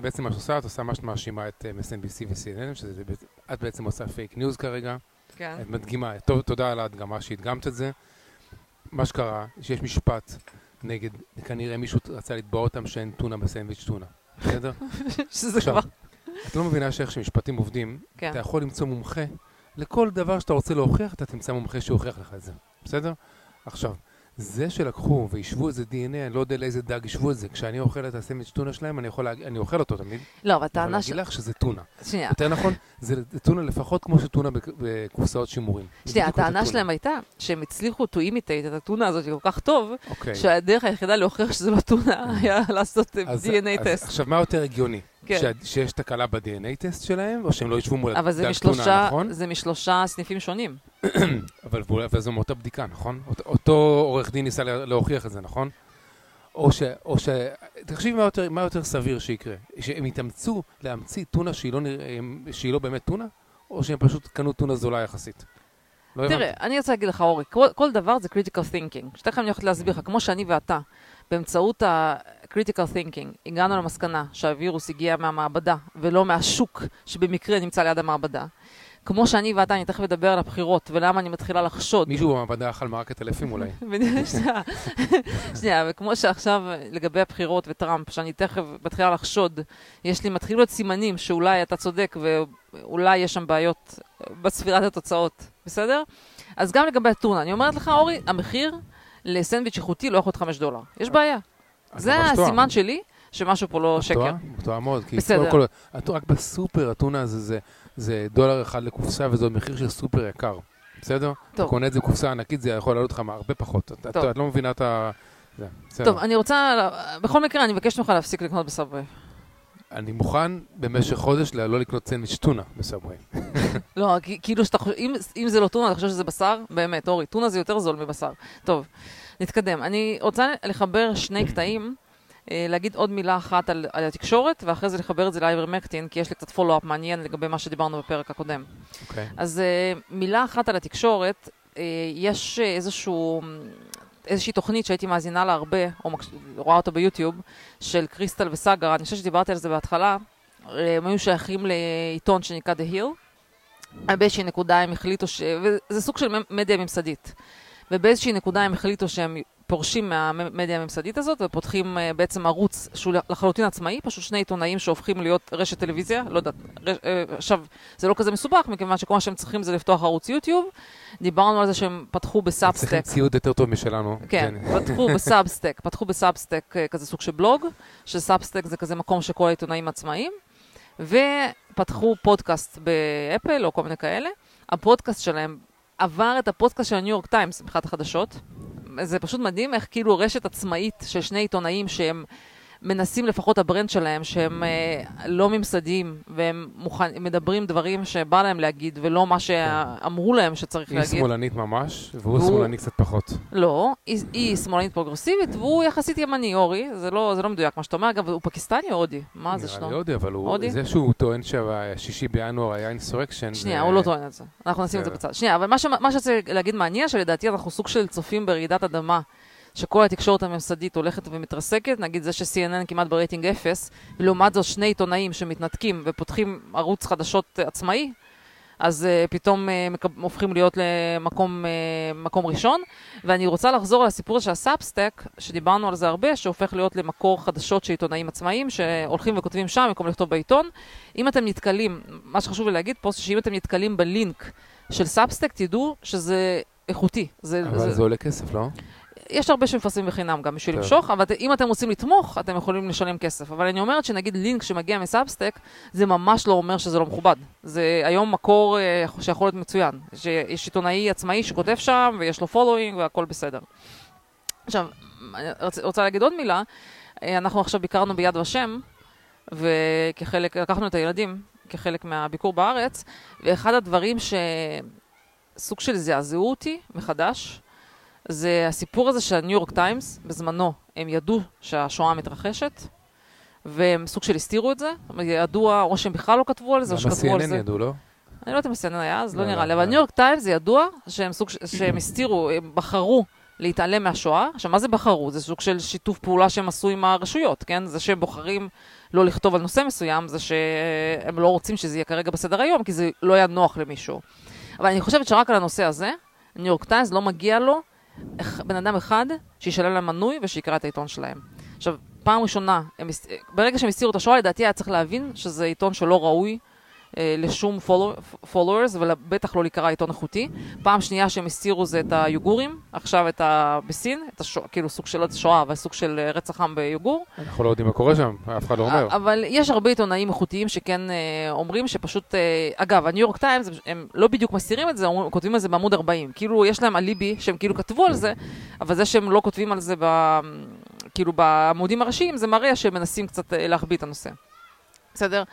בעצם מה שאת עושה, את עושה מה שאת מאשימה את אה, MSNBC ו-CNN, שזה בעצם- עושה פייק ניוז כרגע. כן. את מדגימה, תודה על ההדגמה שהדגמת את זה. מה שקרה, שיש משפט נגד, כנראה מישהו רצה לתבוע אותם שאין טונה בסנדוויץ' טונה. בסדר? שזה כבר... את לא מבינה שאיך שמשפטים עובדים, כן. אתה יכול למצוא מומחה לכל דבר שאתה רוצה להוכיח, אתה תמצא מומחה שיוכיח לך את זה. בסדר? עכשיו, זה שלקחו והשוו איזה DNA, אני לא יודע לאיזה דג השוו את זה, כשאני אוכל את הסנדוויץ' טונה שלהם, אני יכול אני אוכל אותו תמיד, לא, אבל אני הטענה ש... להגיד לך שזה טונה. שנייה, יותר נכון, זה טונה לפחות כמו שטונה בק- בקופסאות שימורים. שנייה, הטענה. שלהם הייתה שהם הצליחו to imitate את הטונה הזאת כל כך טוב, אוקיי. שהדרך היחידה להוכיח שזה לא טונה היה לעשות DNA טסט. עכשיו, מה יותר הגיוני? כן. שיש תקלה ב-DNA טסט שלהם, או שהם לא ישבו מול אבל משלושה, טונה, נכון? זה משלושה סניפים שונים. אבל אבל זו מאותה בדיקה, נכון? אות- אותו עורך דין ניסה לה- להוכיח את זה, נכון? או ש... או ש... תחשבי מה יותר, מה יותר סביר שיקרה. שהם יתאמצו להמציא טונה שהיא לא, נרא... שהיא לא באמת טונה, או שהם פשוט קנו טונה זולה יחסית. לא תראה, הבנתי. אני רוצה להגיד לך, אורי, כל, כל דבר זה critical thinking. שתכף אני הולכת להסביר לך, כמו שאני ואתה, באמצעות ה-critical thinking, הגענו למסקנה שהווירוס הגיע מהמעבדה, ולא מהשוק שבמקרה נמצא ליד המעבדה. כמו שאני ואתה, אני תכף אדבר על הבחירות, ולמה אני מתחילה לחשוד. מישהו במעבדה אכל מרקת אלפים אולי. שנייה, שנייה, וכמו שעכשיו לגבי הבחירות וטראמפ, שאני תכף מתחילה לחשוד, יש לי, מתחילים להיות סימנים שאולי אתה צודק ואולי יש שם בעיות בספירת התוצאות, בסדר? אז גם לגבי הטונה, אני אומרת לך, אורי, המחיר לסנדוויץ' איכותי לא יכול להיות 5 דולר. יש בעיה. זה. הסימן שלי שמשהו פה לא שקר. את טועה מאוד. כי בסדר. קודם כל, רק בסופר הטונה הזה זה- זה דולר אחד לקופסה, וזה מחיר של סופר יקר. בסדר? אתה טוב. קונה את זה קופסה ענקית, זה יכול לעלות לך הרבה פחות. את- את לא מבינה את ה... זה, בסדר. טוב, אני רוצה, בכל מקרה, אני מבקשת ממך להפסיק לקנות בסאבווי. אני מוכן במשך חודש לא לקנות סנדוויץ' טונה בסאבווי. לא, כאילו שאתה חושב, אם, אם זה לא טונה, אתה חושב שזה בשר? באמת, אורי, טונה זה יותר זול מבשר. טוב, נתקדם. אני רוצה לחבר שני קטעים, אה, להגיד עוד מילה אחת על, על התקשורת, ואחרי זה לחבר את זה לאייברמקטין, כי יש לי קצת פולו-אפ מעניין לגבי מה שדיברנו בפרק הקודם. אוקיי. אז אה, מילה אחת על התקשורת, אה, יש איזשהו... איזושהי תוכנית שהייתי מאזינה לה הרבה, או מקש... רואה אותה ביוטיוב, של קריסטל וסאגר, אני חושבת שדיברתי על זה בהתחלה, הם היו שייכים לעיתון שנקרא The Hill, באיזושהי נקודה הם החליטו ש... וזה סוג של מדיה ממסדית. ובאיזושהי נקודה הם החליטו שהם פורשים מהמדיה הממסדית הזאת ופותחים אה, בעצם ערוץ שהוא לחלוטין עצמאי, פשוט שני עיתונאים שהופכים להיות רשת טלוויזיה, לא יודעת, רש, אה, עכשיו, זה לא כזה מסובך, מכיוון שכל מה שהם צריכים זה לפתוח ערוץ יוטיוב. דיברנו על זה שהם פתחו ב Substack. צריכים ציוד יותר טוב משלנו. כן, פתחו ב Substack, פתחו ב Substack אה, כזה סוג של בלוג, ש Substack זה כזה מקום שכל העיתונאים עצמאיים, ופתחו פודקאסט באפל או כל מיני כאלה. הפודקאסט שלהם עבר את הפודקאסט של הניו יורק טיימס מבחינת החדשות. זה פשוט מדהים איך כאילו רשת עצמאית של שני עיתונאים שהם מנסים לפחות ה brand שלהם, שהם אה, לא ממסדיים, והם מוכן, מדברים דברים שבא להם להגיד, ולא מה שאמרו להם שצריך היא להגיד. היא שמאלנית ממש, והוא והוא- שמאלני קצת פחות. לא, היא, היא שמאלנית פרוגרסיבית, והוא יחסית ימני, אורי, זה לא, זה לא מדויק מה שאתה אומר, אגב, הוא פקיסטני או הודי? מה זה נראה שלו? לי הודי, אבל הוא- הודי? זה שהוא טוען שהשישי בינואר היה insurrection. שנייה, הוא לא טוען את זה. אנחנו נשים את זה בסדר. בצד. שנייה, אבל מה ש- מה שרציתי להגיד מעניין, שלדעתי אנחנו סוג של צופים ברעידת אדמה, שכל התקשורת הממסדית הולכת ומתרסקת, נגיד זה ש-CNN כמעט ברייטינג אפס, ולעומת זאת שני עיתונאים שמתנתקים ופותחים ערוץ חדשות עצמאי, אז אה, פתאום אה, הופכים להיות למקום אה, מקום ראשון. ואני רוצה לחזור לסיפור הזה של ה Substack, שדיברנו על זה הרבה, שהופך להיות למקור חדשות של עיתונאים עצמאיים, שהולכים וכותבים שם במקום לכתוב בעיתון. אם אתם נתקלים, מה שחשוב לי להגיד פה, זה שאם אתם נתקלים בלינק של Substack, תדעו שזה איכותי. זה, אבל זה עולה כסף, לא? יש הרבה שמפרסמים בחינם גם בשביל טוב. למשוך, אבל אם אתם רוצים לתמוך, אתם יכולים לשלם כסף. אבל אני אומרת שנגיד לינק שמגיע מ Substack, זה ממש לא אומר שזה לא מכובד. זה היום מקור אה, שיכול להיות מצוין. שיש עיתונאי עצמאי שכותב שם, ויש לו following והכל בסדר. עכשיו, אני רוצה, להגיד עוד מילה. אה, אנחנו עכשיו ביקרנו ביד ושם, וכחלק, לקחנו את הילדים כחלק מהביקור בארץ, ואחד הדברים שסוג של זעזעו אותי מחדש, זה הסיפור הזה של הניו יורק טיימס, בזמנו הם ידעו שהשואה מתרחשת, והם סוג של הסתירו את זה, ידוע, או שהם בכלל לא כתבו על זה, או שכתבו על זה. ידעו, לא? אני לא יודעת אם CNN היה אז, לא לא, נראה לא, לי, אבל לא. ניו יורק טיימס זה ידוע שהם סוג, שהם הסתירו, הם בחרו להתעלם מהשואה. עכשיו, מה זה בחרו? זה סוג של שיתוף פעולה שהם עשו עם הרשויות, כן? זה שהם בוחרים לא לכתוב על נושא מסוים, זה שהם לא רוצים שזה יהיה כרגע בסדר היום, כי זה לא היה נוח למישהו. אבל אני חושבת שרק על הנושא הזה, ניו יורק טיימס לא מגיע לו בן אדם אחד שישלם להם מנוי ושיקרא את העיתון שלהם. עכשיו, פעם ראשונה, הם, ברגע שהם הסתירו את השואה, לדעתי היה צריך להבין שזה עיתון שלא ראוי לשום follow- followers, ובטח לא להיקרא עיתון איכותי. פעם שנייה שהם הסתירו זה את היוגורים, עכשיו את ה... בסין, את השואה, כאילו סוג של שואה, אבל סוג של אה, רצח עם ביוגור. אנחנו לא יודעים מה קורה שם, אף אחד לא אומר. אבל יש הרבה עיתונאים איכותיים שכן אה, אומרים שפשוט, אה, אגב, הניו יורק טיימס, הם לא בדיוק מסתירים את זה, אומרים, כותבים על זה בעמוד 40. כאילו, יש להם אליבי שהם כאילו כתבו על זה, אבל זה שהם לא כותבים על זה ב, כאילו בעמודים הראשיים, זה מראה שהם מנסים קצת אה, להחביא את הנושא. בסדר?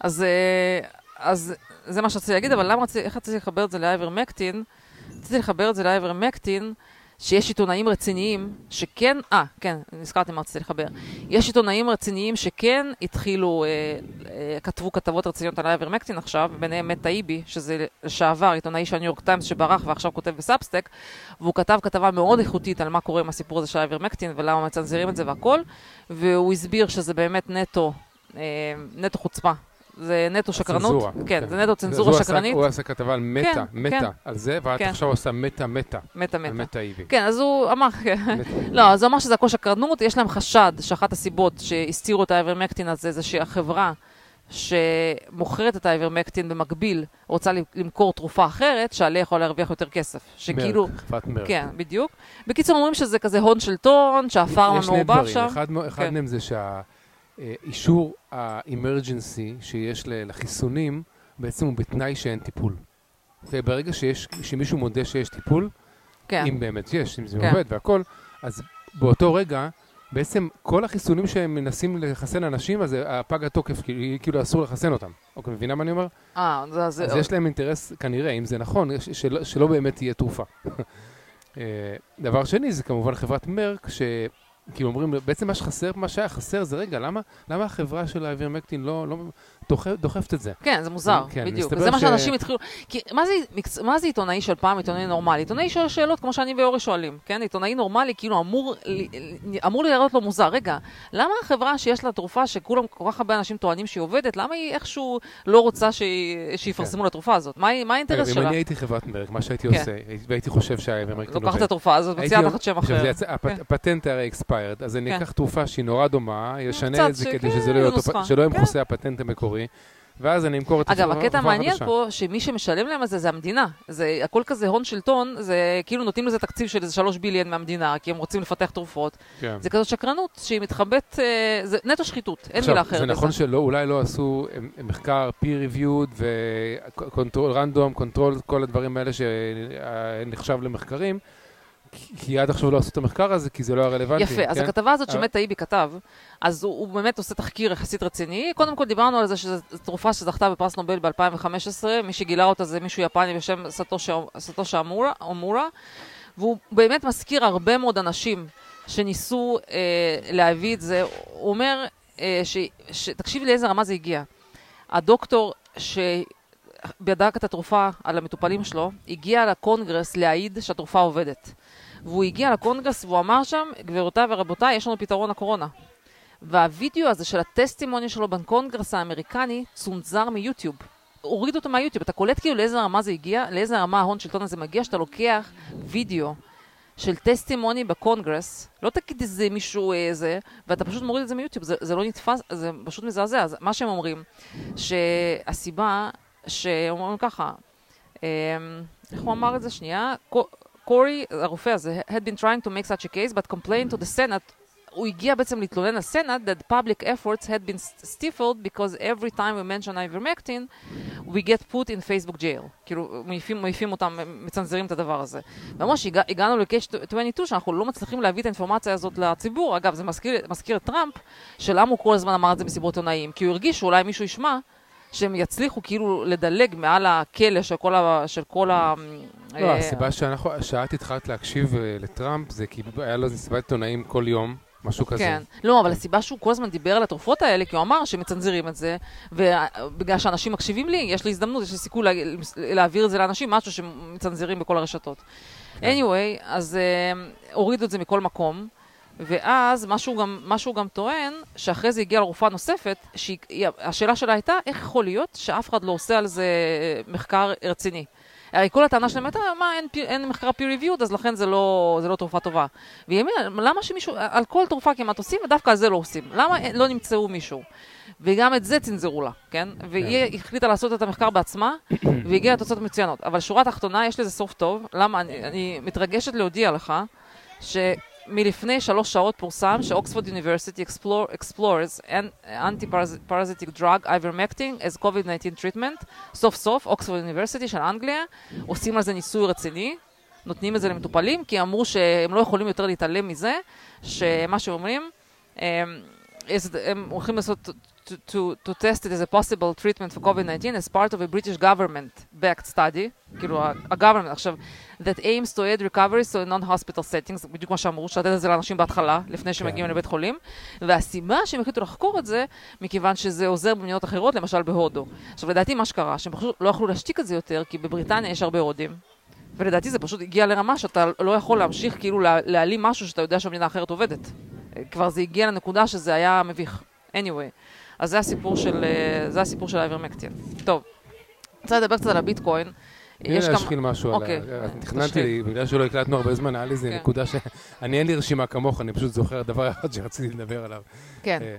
אז, אה, אז זה מה שרציתי להגיד, אבל למה רציתי, איך רציתי לחבר את זה ל ivermectin? רציתי לחבר את זה ל ivermectin, שיש עיתונאים רציניים שכן, אה, כן, נזכרתי מה רציתי לחבר. יש עיתונאים רציניים שכן התחילו, אה, אה, כתבו כתבות רציניות על ה ivermectin עכשיו, ביניהם מאט טאיבי, שזה לשעבר עיתונאי של הניו יורק טיימס שברח ועכשיו כותב ב Substack, והוא כתב כתבה מאוד איכותית על מה קורה עם הסיפור הזה של האייברמקטין ולמה מצנזרים את זה והכל, והוא הסביר שזה באמת נטו, אה, נטו חוצפה. זה נטו שקרנות. צנזורה. כן, כן. זה נטו צנזורה שקרנית. הוא עשה כתבה על מטה, כן, מטה, כן. על זה, ועד כן. עכשיו הוא עשה מטה, מטה. מתה על מתה. מטה איבי. כן, אז הוא אמר, לא, אז הוא אמר שזה הכל שקרנות, יש להם חשד שאחת הסיבות שהסתירו את האיברמקטין הזה זה שהחברה שמוכרת את האיברמקטין במקביל רוצה למכור תרופה אחרת שעליה יכול להרוויח יותר כסף. שכאילו, מרק, חברת מרק. כן, בדיוק. בקיצור, אומרים שזה כזה הון שלטון, שהפארמה יש שני מעורבב דברים, שם. אחד, אחד כן. מהם זה שהאישור האמרג'נסי שיש לחיסונים, בעצם הוא בתנאי שאין טיפול. וברגע שיש, שמישהו מודה שיש טיפול, כן, אם באמת יש, אם זה כן. עובד והכל, אז באותו רגע, בעצם כל החיסונים שהם מנסים לחסן אנשים, אז הפג התוקף, כאילו, כאילו אסור לחסן אותם. אוקיי, מבינה מה אני אומר? אה, זה... זה- אז יש להם אינטרס, כנראה, אם זה נכון, ש- שלא, שלא באמת תהיה תרופה. אה, דבר שני, זה כמובן חברת מרק, שכאילו אומרים, בעצם מה שחסר, מה שהיה חסר זה, רגע, למה, למה החברה של האיברמקטין לא, לא דוחפ, דוחפת את זה. כן, זה מוזר, כן, בדיוק. זה מה ש- שאנשים התחילו... כי מה זה, מקצ- מה זה עיתונאי של פעם, עיתונאי נורמלי? עיתונאי שואל שאלות כמו שאני ואורי שואלים, כן? עיתונאי נורמלי כאילו אמור, אמור להיראות לו מוזר. רגע, למה החברה שיש לה תרופה שכולם, כל כך הרבה אנשים טוענים שהיא עובדת, למה היא איכשהו לא רוצה שהיא- שיפרסמו לה תרופה הזאת? מה מה האינטרס אגב, אם שלה? אני הייתי חברת מרק, מה שהייתי כן. עושה, והייתי חושב שהאמריקאים לוקחת את התרופה הזאת, מוציאה תחת שם אחר. יצא- הפ- כן. הפטנט הרי expired, אז אני כן. אקח תרופה שהיא נורא דומה, ישנה קצת את זה ש- כדי כן, שזה לא שלא יהיה כן. מכוסה הפטנט המקורי, ואז אני אמכור את אגב, הקטע. המעניין פה, שמי שמשלם להם על זה זה המדינה. זה הכל כזה הון שלטון, זה כאילו נותנים לזה תקציב של איזה שלוש ביליאן מהמדינה, כי הם רוצים לפתח תרוחות. כן. זה כזאת שקרנות שהיא מתחבאת, אה, זה נטו שחיתות, אין מילה אחרת עכשיו, זה. נכון שלא, אולי לא עשו הם מחקר peer reviewed ו control random, control, כל הדברים האלה שנחשב למחקרים, כי- עד עכשיו לא עשו את המחקר הזה, כי זה לא היה רלוונטי. יפה, אז כן? הכתבה הזאת אבל- שמאט טאיבי כתב, אז הוא, הוא באמת עושה תחקיר יחסית רציני. קודם כל דיברנו על זה שזו תרופה שזכתה בפרס נובל ב-2015, מי שגילה אותה זה מישהו יפני בשם סטושי אומורה, והוא באמת מזכיר הרבה מאוד אנשים שניסו אה, להביא את זה. הוא אומר, אה, ש, ש, תקשיב לאיזה רמה זה הגיע. הדוקטור שבדק את התרופה על המטופלים שלו, הגיע לקונגרס להעיד שהתרופה עובדת. והוא הגיע לקונגרס והוא אמר שם, גבירותיי ורבותיי, יש לנו פתרון לקורונה. והווידאו הזה של ה testimony שלו בקונגרס האמריקני צונזר מיוטיוב. הוריד אותו מהיוטיוב. אתה קולט כאילו לאיזה רמה זה הגיע, לאיזה רמה ההון שלטון הזה מגיע, שאתה לוקח וידאו של testimony בקונגרס, לא תגיד איזה מישהו איזה, ואתה פשוט מוריד את זה מיוטיוב, זה, זה לא נתפס, זה פשוט מזעזע. אז מה שהם אומרים, שהסיבה, שאומרים ככה, אמ, איך הוא אמר את זה? שנייה. קורי, הרופא הזה, had been trying to make such a case, but complained to the Senate. הוא הגיע בעצם להתלונן לסנאט that public efforts had been stifled because every time we mention ivermectin, we get put in Facebook jail. כאילו, מעיפים, מעיפים אותם, מצנזרים את הדבר הזה. ממש הגע, הגענו לקייש 22 שאנחנו לא מצליחים להביא את האינפורמציה הזאת לציבור. אגב, זה מזכיר, מזכיר את טראמפ, שלמה הוא כל הזמן אמר את זה מסיבות עונאים, כי הוא הרגיש שאולי מישהו ישמע שהם יצליחו כאילו לדלג מעל הכלא של כל ה... של כל ה לא, אה, הסיבה שאנחנו- שאת התחלת להקשיב אה, לטראמפ זה כי היה לו מסיבת עיתונאים כל יום, משהו כזה. כן. לא, אבל הסיבה שהוא כל הזמן דיבר על התרופות האלה, כי הוא אמר שמצנזרים את זה, ובגלל שאנשים מקשיבים לי, יש לי הזדמנות, יש לי סיכוי לה, להעביר את זה לאנשים, משהו שמצנזרים בכל הרשתות. כן. anyway, אז uh, הורידו את זה מכל מקום, ואז מה שהוא גם, מה שהוא גם טוען, שאחרי זה הגיע לרופאה נוספת, שהשאלה שלה הייתה, איך יכול להיות שאף אחד לא עושה על זה מחקר רציני? הרי כל הטענה שלהם הייתה, מה, אין, אין מחקר peer reviewed, אז לכן זה לא, זה לא תרופה טובה. והיא אמרה, למה שמישהו, על כל תרופה כמעט עושים, ודווקא על זה לא עושים? למה לא נמצאו מישהו? וגם את זה צנזרו לה, כן? והיא החליטה לעשות את המחקר בעצמה, והגיעה לתוצאות מצוינות. אבל שורה תחתונה, יש לזה סוף טוב. למה? אני, אני מתרגשת להודיע לך, שמלפני שלוש שעות פורסם שאוקספורד יוניברסיטי explores an anti-parasitic drug ivermectin as COVID-19 treatment. סוף סוף, אוקספורד יוניברסיטי של אנגליה, עושים על זה ניסוי רציני. נותנים את זה למטופלים, כי אמרו שהם לא יכולים יותר להתעלם מזה, שמה שאומרים, הם הולכים לעשות, to, to, to test it as a possible treatment for COVID-19 as part of a British government-backed study, כאילו ה-government, עכשיו, that aims to aid recovery so non-hospital settings, בדיוק מה שאמרו, שלתת את זה לאנשים בהתחלה, לפני שהם כן. מגיעים לבית חולים, והסיבה שהם החליטו לחקור את זה, מכיוון שזה עוזר במדינות אחרות, למשל בהודו. עכשיו, לדעתי מה שקרה, שהם פשוט לא יכלו להשתיק את זה יותר, כי בבריטניה יש הרבה הודים, ולדעתי זה פשוט הגיע לרמה שאתה לא יכול להמשיך כאילו לה- להעלים משהו שאתה יודע שהמדינה האחרת עובדת. כבר זה הגיע לנקודה שזה היה מביך. anyway, אז זה הסיפור של, אה, זה הסיפור של האיברמקטין. טוב, רוצה לדבר קצת על הביטקוין. לי להשחיל משהו אוקיי, על ה... תשחיל. תכננתי לי, בגלל שלא הקלטנו הרבה זמן, היה לי איזה כן. נקודה ש... אני אין לי רשימה כמוך, אני פשוט זוכר דבר אחד שרציתי לדבר עליו. כן, אה,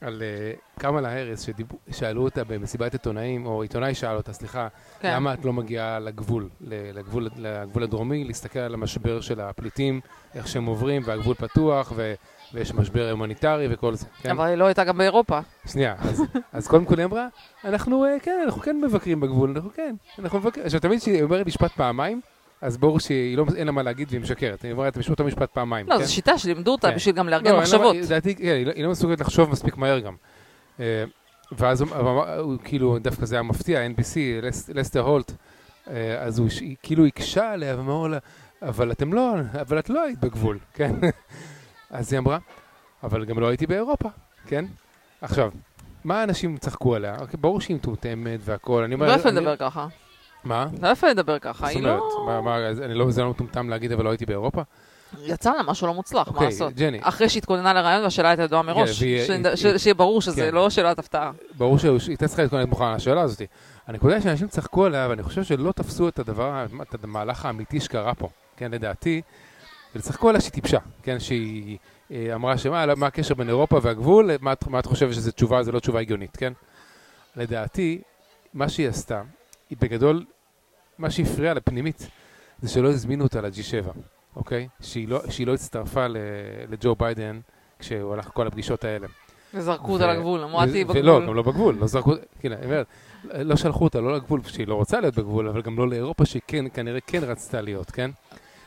על אה, קמאלה האריס, שדיב- שאלו אותה במסיבת עיתונאים, או עיתונאי שאל אותה, סליחה, כן. למה את לא מגיעה לגבול, לגבול, לגבול הדרומי, להסתכל על המשבר של הפליטים, איך שהם עוברים, והגבול פתוח, ו- ויש משבר הומניטרי וכל זה, כן? אבל היא לא הייתה גם באירופה. שנייה, אז, אז קודם כל היא אמרה, אנחנו, אה, כן, אנחנו כן מבקרים בגבול, אנחנו כן, אנחנו מבקרים. עכשיו, תמיד כשהיא אומרת משפט פעמיים, אז ברור שהיא לא, לה מה להגיד והיא משקרת. היא אומרת אותו משפט פעמיים, לא, כן? זו שיטה שלימדו אותה כן. בשביל גם לא, לארגן לה- מחשבות. לדעתי, כן, היא לא- היא לא מסוגלת לחשוב מספיק מהר גם. אה, ואז הוא- הוא הוא כאילו, דווקא זה היה מפתיע, NBC, לס- לסטר הולט, אה, אז הוא כאילו הקשה עליה ואמר לה, אבל אתם לא, אבל את לא היית בגבול, כן? אז היא אמרה, אבל גם לא הייתי באירופה, כן? עכשיו, מה אנשים צחקו עליה? אוקיי, ברור שהיא מטומטמת והכול, אני אומר... לא יפה לדבר ככה. מה? לא יפה לדבר ככה, זאת היא אומרת, לא... מה- מה, אז אני לא, זה לא מטומטם להגיד, אבל לא הייתי באירופה? יצא לה משהו לא מוצלח, מה אוקיי, לעשות? ג'ני, אחרי שהתכוננה לרעיון והשאלה הייתה ידועה מראש. והיא- שנד- היא- ש- שיהיה ברור שזה כן. לא שאלת הפתעה. ברור שהיא הייתה צריכה להתכונן מוכנה לשאלה הזאת. הנקודה היא שאנשים צחקו עליה, ואני חושב שלא תפסו את הדבר, את המהלך האמיתי שקרה פה. כן, לדעתי, וצחקו עליה שהיא טיפשה, כן, שהיא אה, אמרה שמה לא- מה הקשר בין אירופה והגבול, מה, את- מה את חושבת שזו תשובה, זו לא תשובה הגיונית, כן? לדעתי, מה שהיא עשתה, היא בגדול, מה שהפריע לה פנימית, זה שלא הזמינו אותה ל-G7, אוקיי? שהיא לא, שהיא לא הצטרפה לג'ו ביידן כשהוא הלך לכל הפגישות האלה. וזרקו אותה לגבול, אמרה תהיי בגבול. ולא, גם לא בגבול, לא זרקו, כאילו, אני אומר, לא שלחו אותה לא לגבול, שהיא לא רוצה להיות בגבול, אבל גם לא לאירופה, שהיא כן, כנראה כן רצתה להיות, כן?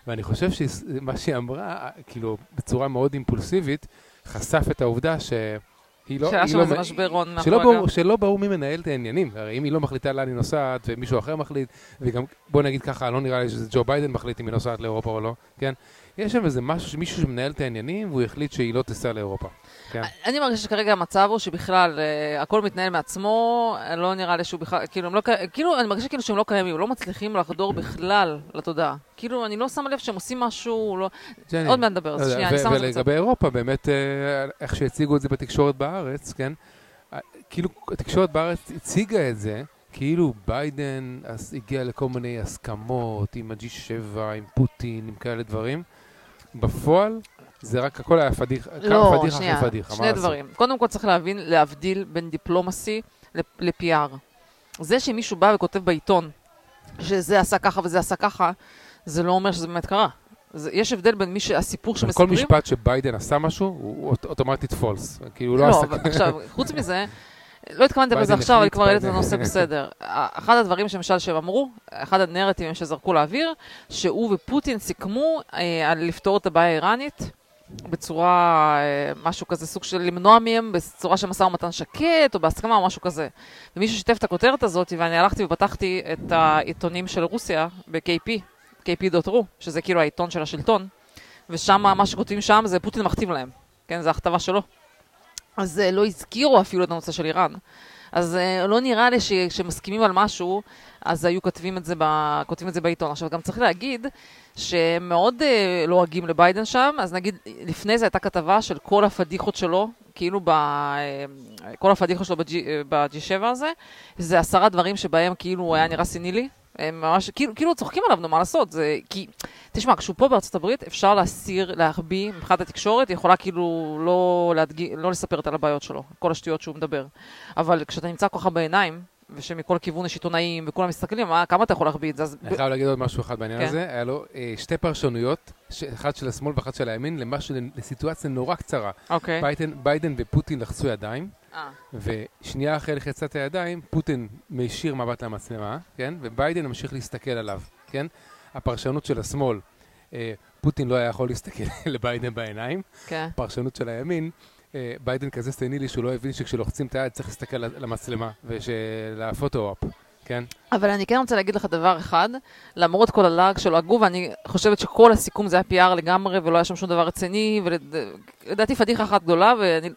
ואני חושב שמה שהיא אמרה, כאילו, בצורה מאוד אימפולסיבית, חשף את העובדה שהיא לא... שהיה היא שם לא- איזה משבר הון שלא מאחורי ברור, הגב. שלא ברור מי מנהל את העניינים, הרי אם היא לא מחליטה לאן היא נוסעת ומישהו אחר מחליט, וגם, בוא נגיד ככה, לא נראה לי שזה ג'ו ביידן מחליט אם היא נוסעת לאירופה או לא, כן? יש שם איזה משהו, מישהו שמנהל את העניינים והוא החליט שהיא לא תיסע לאירופה, כן? אני מרגישה שכרגע המצב הוא שבכלל אה, הכל מתנהל מעצמו, לא נראה לי שהוא בכלל, כאילו, הם לא, כאילו, אני מרגישה כאילו שהם לא קיימים, לא מצליחים לחדור בכלל לתודעה. כאילו, אני לא שמה לב שהם עושים משהו, לא... ג'ני, עוד מעט נדבר, אז לא יודע, שנייה, אני שמה את זה בצד. ולגבי אירופה, באמת, אה, איך שהציגו את זה בתקשורת בארץ, כן? אה, כאילו, התקשורת בארץ הציגה את זה, כאילו ביידן הגיע לכל מיני הסכמות עם ה-G7, עם פוטין, עם כאלה דברים. בפועל, זה רק, הכל היה פדיחה, לא, פדיחה שנייה, אחרי פדיחה, שני לעשות? דברים. קודם כל צריך להבין, להבדיל בין דיפלומסי ל-PR. זה שמישהו בא וכותב בעיתון שזה עשה ככה וזה עשה ככה, זה לא אומר שזה באמת קרה. זה, יש הבדל בין מי שהסיפור כל שמספרים... משפט שביידן עשה משהו, הוא אוט- אוטומטית פולס. כאילו, הוא לא לא, עשה... אבל עכשיו, חוץ מזה, לא התכוונתי לזה ביידן עכשיו, אבל כבר העלית את. הנושא בסדר. אחד הדברים למשל שהם אמרו, אחד הנרטיבים שזרקו לאוויר, שהוא ופוטין סיכמו אה, על לפתור את הבעיה האיראנית. בצורה, אה, משהו כזה, סוג של למנוע מהם בצורה של משא ומתן שקט, או בהסכמה, או משהו כזה. ומישהו שיתף את הכותרת הזאת, ואני הלכתי ופתחתי את העיתונים של רוסיה ב-KP, kp.ru, שזה כאילו העיתון של השלטון, ושם, מה שכותבים שם זה פוטין מכתיב להם, כן, זו הכתבה שלו. אז אה, לא הזכירו אפילו את הנושא של איראן. אז אה, לא נראה לי שכשמסכימים על משהו, אז היו כותבים את זה, ב, כותבים את זה בעיתון. עכשיו, גם צריך להגיד שהם מאוד אה, לועגים לביידן שם, אז נגיד, לפני זה הייתה כתבה של כל הפדיחות שלו, כאילו ב... אה, כל הפדיחות שלו ב-G, אה, ב-G7 הזה, זה עשרה דברים שבהם כאילו הוא היה נראה סנילי. הם ממש, כאילו, כאילו צוחקים עליו, נו, מה לעשות? זה, כי, תשמע, כשהוא פה בארצות הברית, אפשר להסיר, להחביא, מבחינת התקשורת, היא יכולה כאילו לא, להדגיש, לא לספר את על הבעיות שלו, כל השטויות שהוא מדבר. אבל כשאתה נמצא ככה בעיניים, ושמכל כיוון יש עיתונאים, וכולם מסתכלים, מה, כמה אתה יכול להחביא את זה? אז... אני חייב להגיד עוד משהו אחד בעניין כן. הזה. היה לו אה, שתי פרשנויות, אחת של השמאל ואחת של הימין, למשהו, לסיטואציה נורא קצרה. אוקיי. ביידן, ביידן ופוטין לחצו ידיים, אה, ושנייה אחרי לחיצת הידיים, פוטין מישיר מבט למצלמה, כן? וביידן ממשיך להסתכל עליו, כן? הפרשנות של השמאל, אה, פוטין לא היה יכול להסתכל לביידן בעיניים. כן. הפרשנות של הימין, אה, ביידן כזה סנילי שהוא לא הבין שכשלוחצים את היד צריך להסתכל למצלמה, ושל photo-op, כן? אבל אני כן רוצה להגיד לך דבר אחד, למרות כל הלעג שלו הגוף, ואני חושבת שכל הסיכום זה היה PR לגמרי, ולא היה שם שום דבר רציני, ולדעתי פדיחה אחת גדולה, ואני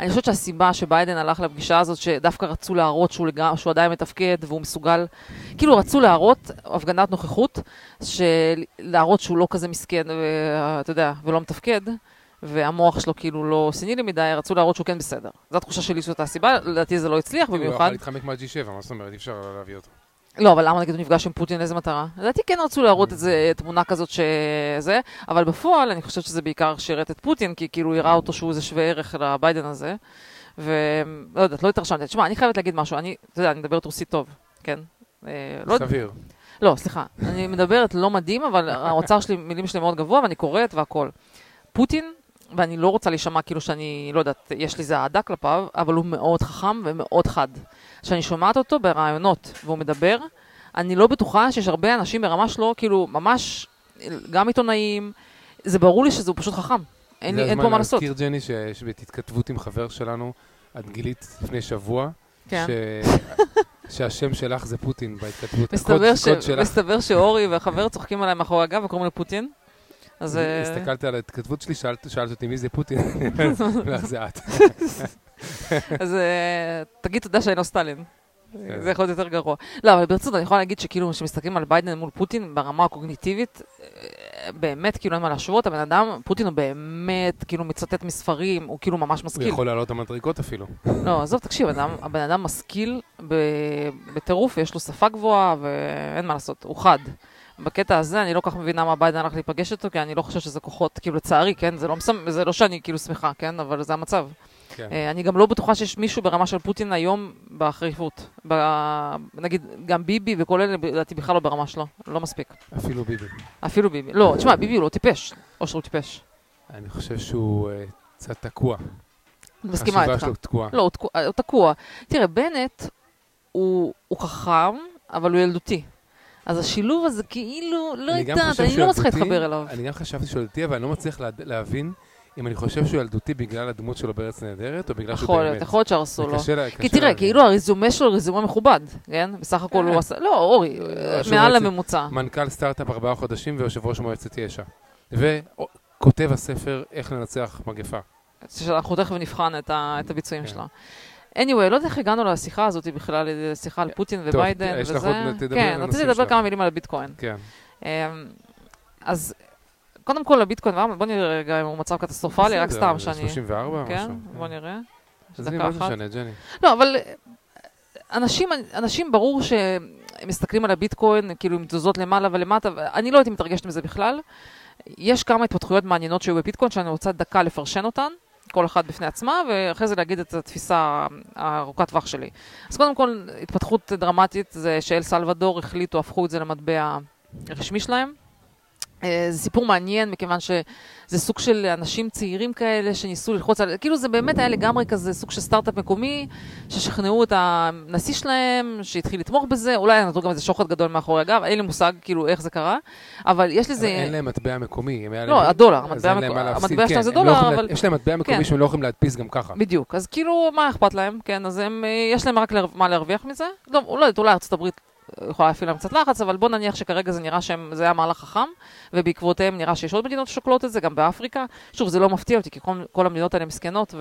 אני חושבת שהסיבה שביידן הלך לפגישה הזאת, שדווקא רצו להראות שהוא, לגמרי, שהוא עדיין מתפקד והוא מסוגל, כאילו רצו להראות הפגנת נוכחות, להראות שהוא לא כזה מסכן, ואתה יודע, ולא מתפקד. והמוח שלו כאילו לא סנילי מדי, רצו להראות שהוא כן בסדר. זו התחושה שלי שזאת הסיבה, לדעתי זה לא הצליח הוא במיוחד. יכול להתחמק מה-G7, מה זאת אומרת? אי אפשר להביא אותו. לא, אבל למה נגיד הוא נפגש עם פוטין לאיזה מטרה? לדעתי כן רצו להראות איזה תמונה כזאת שזה, אבל בפועל אני חושבת שזה בעיקר שירת את פוטין, כי כאילו הוא הראה אותו שהוא איזה שווה ערך לביידן הזה, ולא יודעת, לא התרשמתי. תשמע, אני חייבת להגיד משהו, אני, אתה יודע, אני מדברת רוסית טוב, כן? אה, לא סביר. לא, סליחה, אני מדברת לא מדהים, אבל האוצר שלי, מילים שלי מאוד גבוה, ואני קוראת והכל. פוטין, ואני לא רוצה להישמע כאילו שאני, לא יודעת, יש לי איזה אהדה כלפיו, אבל הוא מאוד חכם ומאוד חד. כשאני שומעת אותו ברעיונות והוא מדבר, אני לא בטוחה שיש הרבה אנשים ברמה שלו, כאילו, ממש, גם עיתונאים, זה ברור לי שזה פשוט חכם. אין, אין פה מה לעשות. זה הזמן להזכיר, ג'ני, שיש בהתכתבות עם חבר שלנו, את גילית לפני שבוע, כן. ש... שהשם שלך זה פוטין בהתכתבות. מסתבר, הקוד- ש... קוד שלך. מסתבר שאורי והחבר צוחקים עליי מאחורי הגב וקוראים לו פוטין. אז... אה, הסתכלת על ההתכתבות שלי, שאלת אותי מי זה פוטין, לא, זה את. אז אה, תגיד תודה שאני לא סטלין. כן. זה יכול להיות יותר גרוע. לא, אבל ברצינות, אני יכולה להגיד שכאילו, כשמסתכלים על ביידן מול פוטין ברמה הקוגניטיבית, אה, באמת, כאילו, אין מה להשוות, הבן אדם, פוטין הוא באמת, כאילו, מצטט מספרים, הוא כאילו ממש הוא משכיל. יכול לעלות המדרגות אפילו. לא, עזוב, תקשיב, הבן אדם- הבן אדם משכיל בטירוף, יש לו שפה גבוהה, ואין מה לעשות, הוא חד. בקטע הזה אני לא כל כך מבינה מה ביידן הלך להיפגש איתו, כי אני לא חושבת שזה כוחות, כאילו לצערי, כן? זה לא, מסמ... זה לא שאני כאילו שמחה, כן? אבל זה המצב. כן. אה, אני גם לא בטוחה שיש מישהו ברמה של פוטין היום בחריפות. ב... נגיד, גם ביבי וכל אלה, לדעתי בכלל לא ברמה שלו, לא מספיק. אפילו ביבי. אפילו ביבי. לא, תשמע, ביבי הוא לא טיפש, או שהוא טיפש. אני חושב שהוא אה, קצת תקוע. מסכימה החשיבה איתך. שלו תקועה. לא, תקוע- הוא תקוע. תראה, בנט הוא, הוא חכם, אבל הוא ילדותי. אז השילוב הזה כאילו, לא יודעת, אני לא מצליחה. להתחבר אליו. אני גם חשבתי שהוא ילדותי, אבל אני לא מצליח לה- להבין אם אני חושב שהוא ילדותי בגלל הדמות שלו בארץ נהדרת, או בגלל שהוא באמת. יכול להיות שהרסו לו. כי תראה. כאילו הרזומה שלו רזומה מכובד, כן? בסך הכל כן. הוא עשה... לא, אורי, אה, שהוא מעל הממוצע. מנכ"ל סטארט-אפ ארבעה חודשים ויושב ראש מועצת יש"ע. וכותב הספר איך לנצח מגפה. שאנחנו תכף נבחן את הביצועים כן. שלה. Anyway, לא יודע איך הגענו לשיחה הזאת בכלל, שיחה על פוטין טוב, וביידן יש לך וזה. עוד- תדברי על כן, רציתי לדבר. כמה מילים על הביטקוין. כן. אמ, אז קודם כל הביטקוין, בוא נראה רגע אם הוא מצב קטסטרופלי, רק סתם שאני... 34 כן, משהו. בוא נראה. אז אני מה. זה משנה, ג'ני? לא, אבל אנשים, אנשים ברור שהם מסתכלים על הביטקוין, כאילו עם תזוזות למעלה ולמטה, ואני לא הייתי מתרגשת מזה בכלל. יש כמה התפתחויות מעניינות שהיו בביטקוין, שאני רוצה דקה לפרשן אותן, כל אחת בפני עצמה, ואחרי זה להגיד את התפיסה הארוכת טווח שלי. אז קודם כל, התפתחות דרמטית זה שאל סלוודור החליטו, הפכו את זה למטבע רשמי שלהם. אה, זה סיפור מעניין, מכיוון שזה סוג של אנשים צעירים כאלה שניסו ללחוץ על... כאילו זה באמת היה לגמרי כזה סוג של סטארט-אפ מקומי, ששכנעו את הנשיא שלהם, שהתחיל לתמוך בזה, אולי נתנו גם איזה שוחד גדול מאחורי הגב, אין לי מושג כאילו איך זה קרה, אבל יש לזה... אין להם מטבע מקומי. לא, להם- הדולר, המטבע אין להם המקו- מה להפסיד, המטבע כן, שלהם זה לא דולר, אבל- יש להם מטבע מקומי כן. שהם לא יכולים להדפיס גם ככה. בדיוק, אז כאילו, מה אכפת להם? כן, אז הם, אה, יש להם רק. מה להרוויח מזה? לא, יודעת, אולי ארצות הברית יכולה להפעיל להם קצת לחץ, אבל בוא נניח שכרגע זה נראה שזה היה מהלך חכם, ובעקבותיהם נראה שיש עוד מדינות ששוקלות את זה, גם באפריקה. שוב, זה לא מפתיע אותי, כי כל, כל המדינות האלה מסכנות,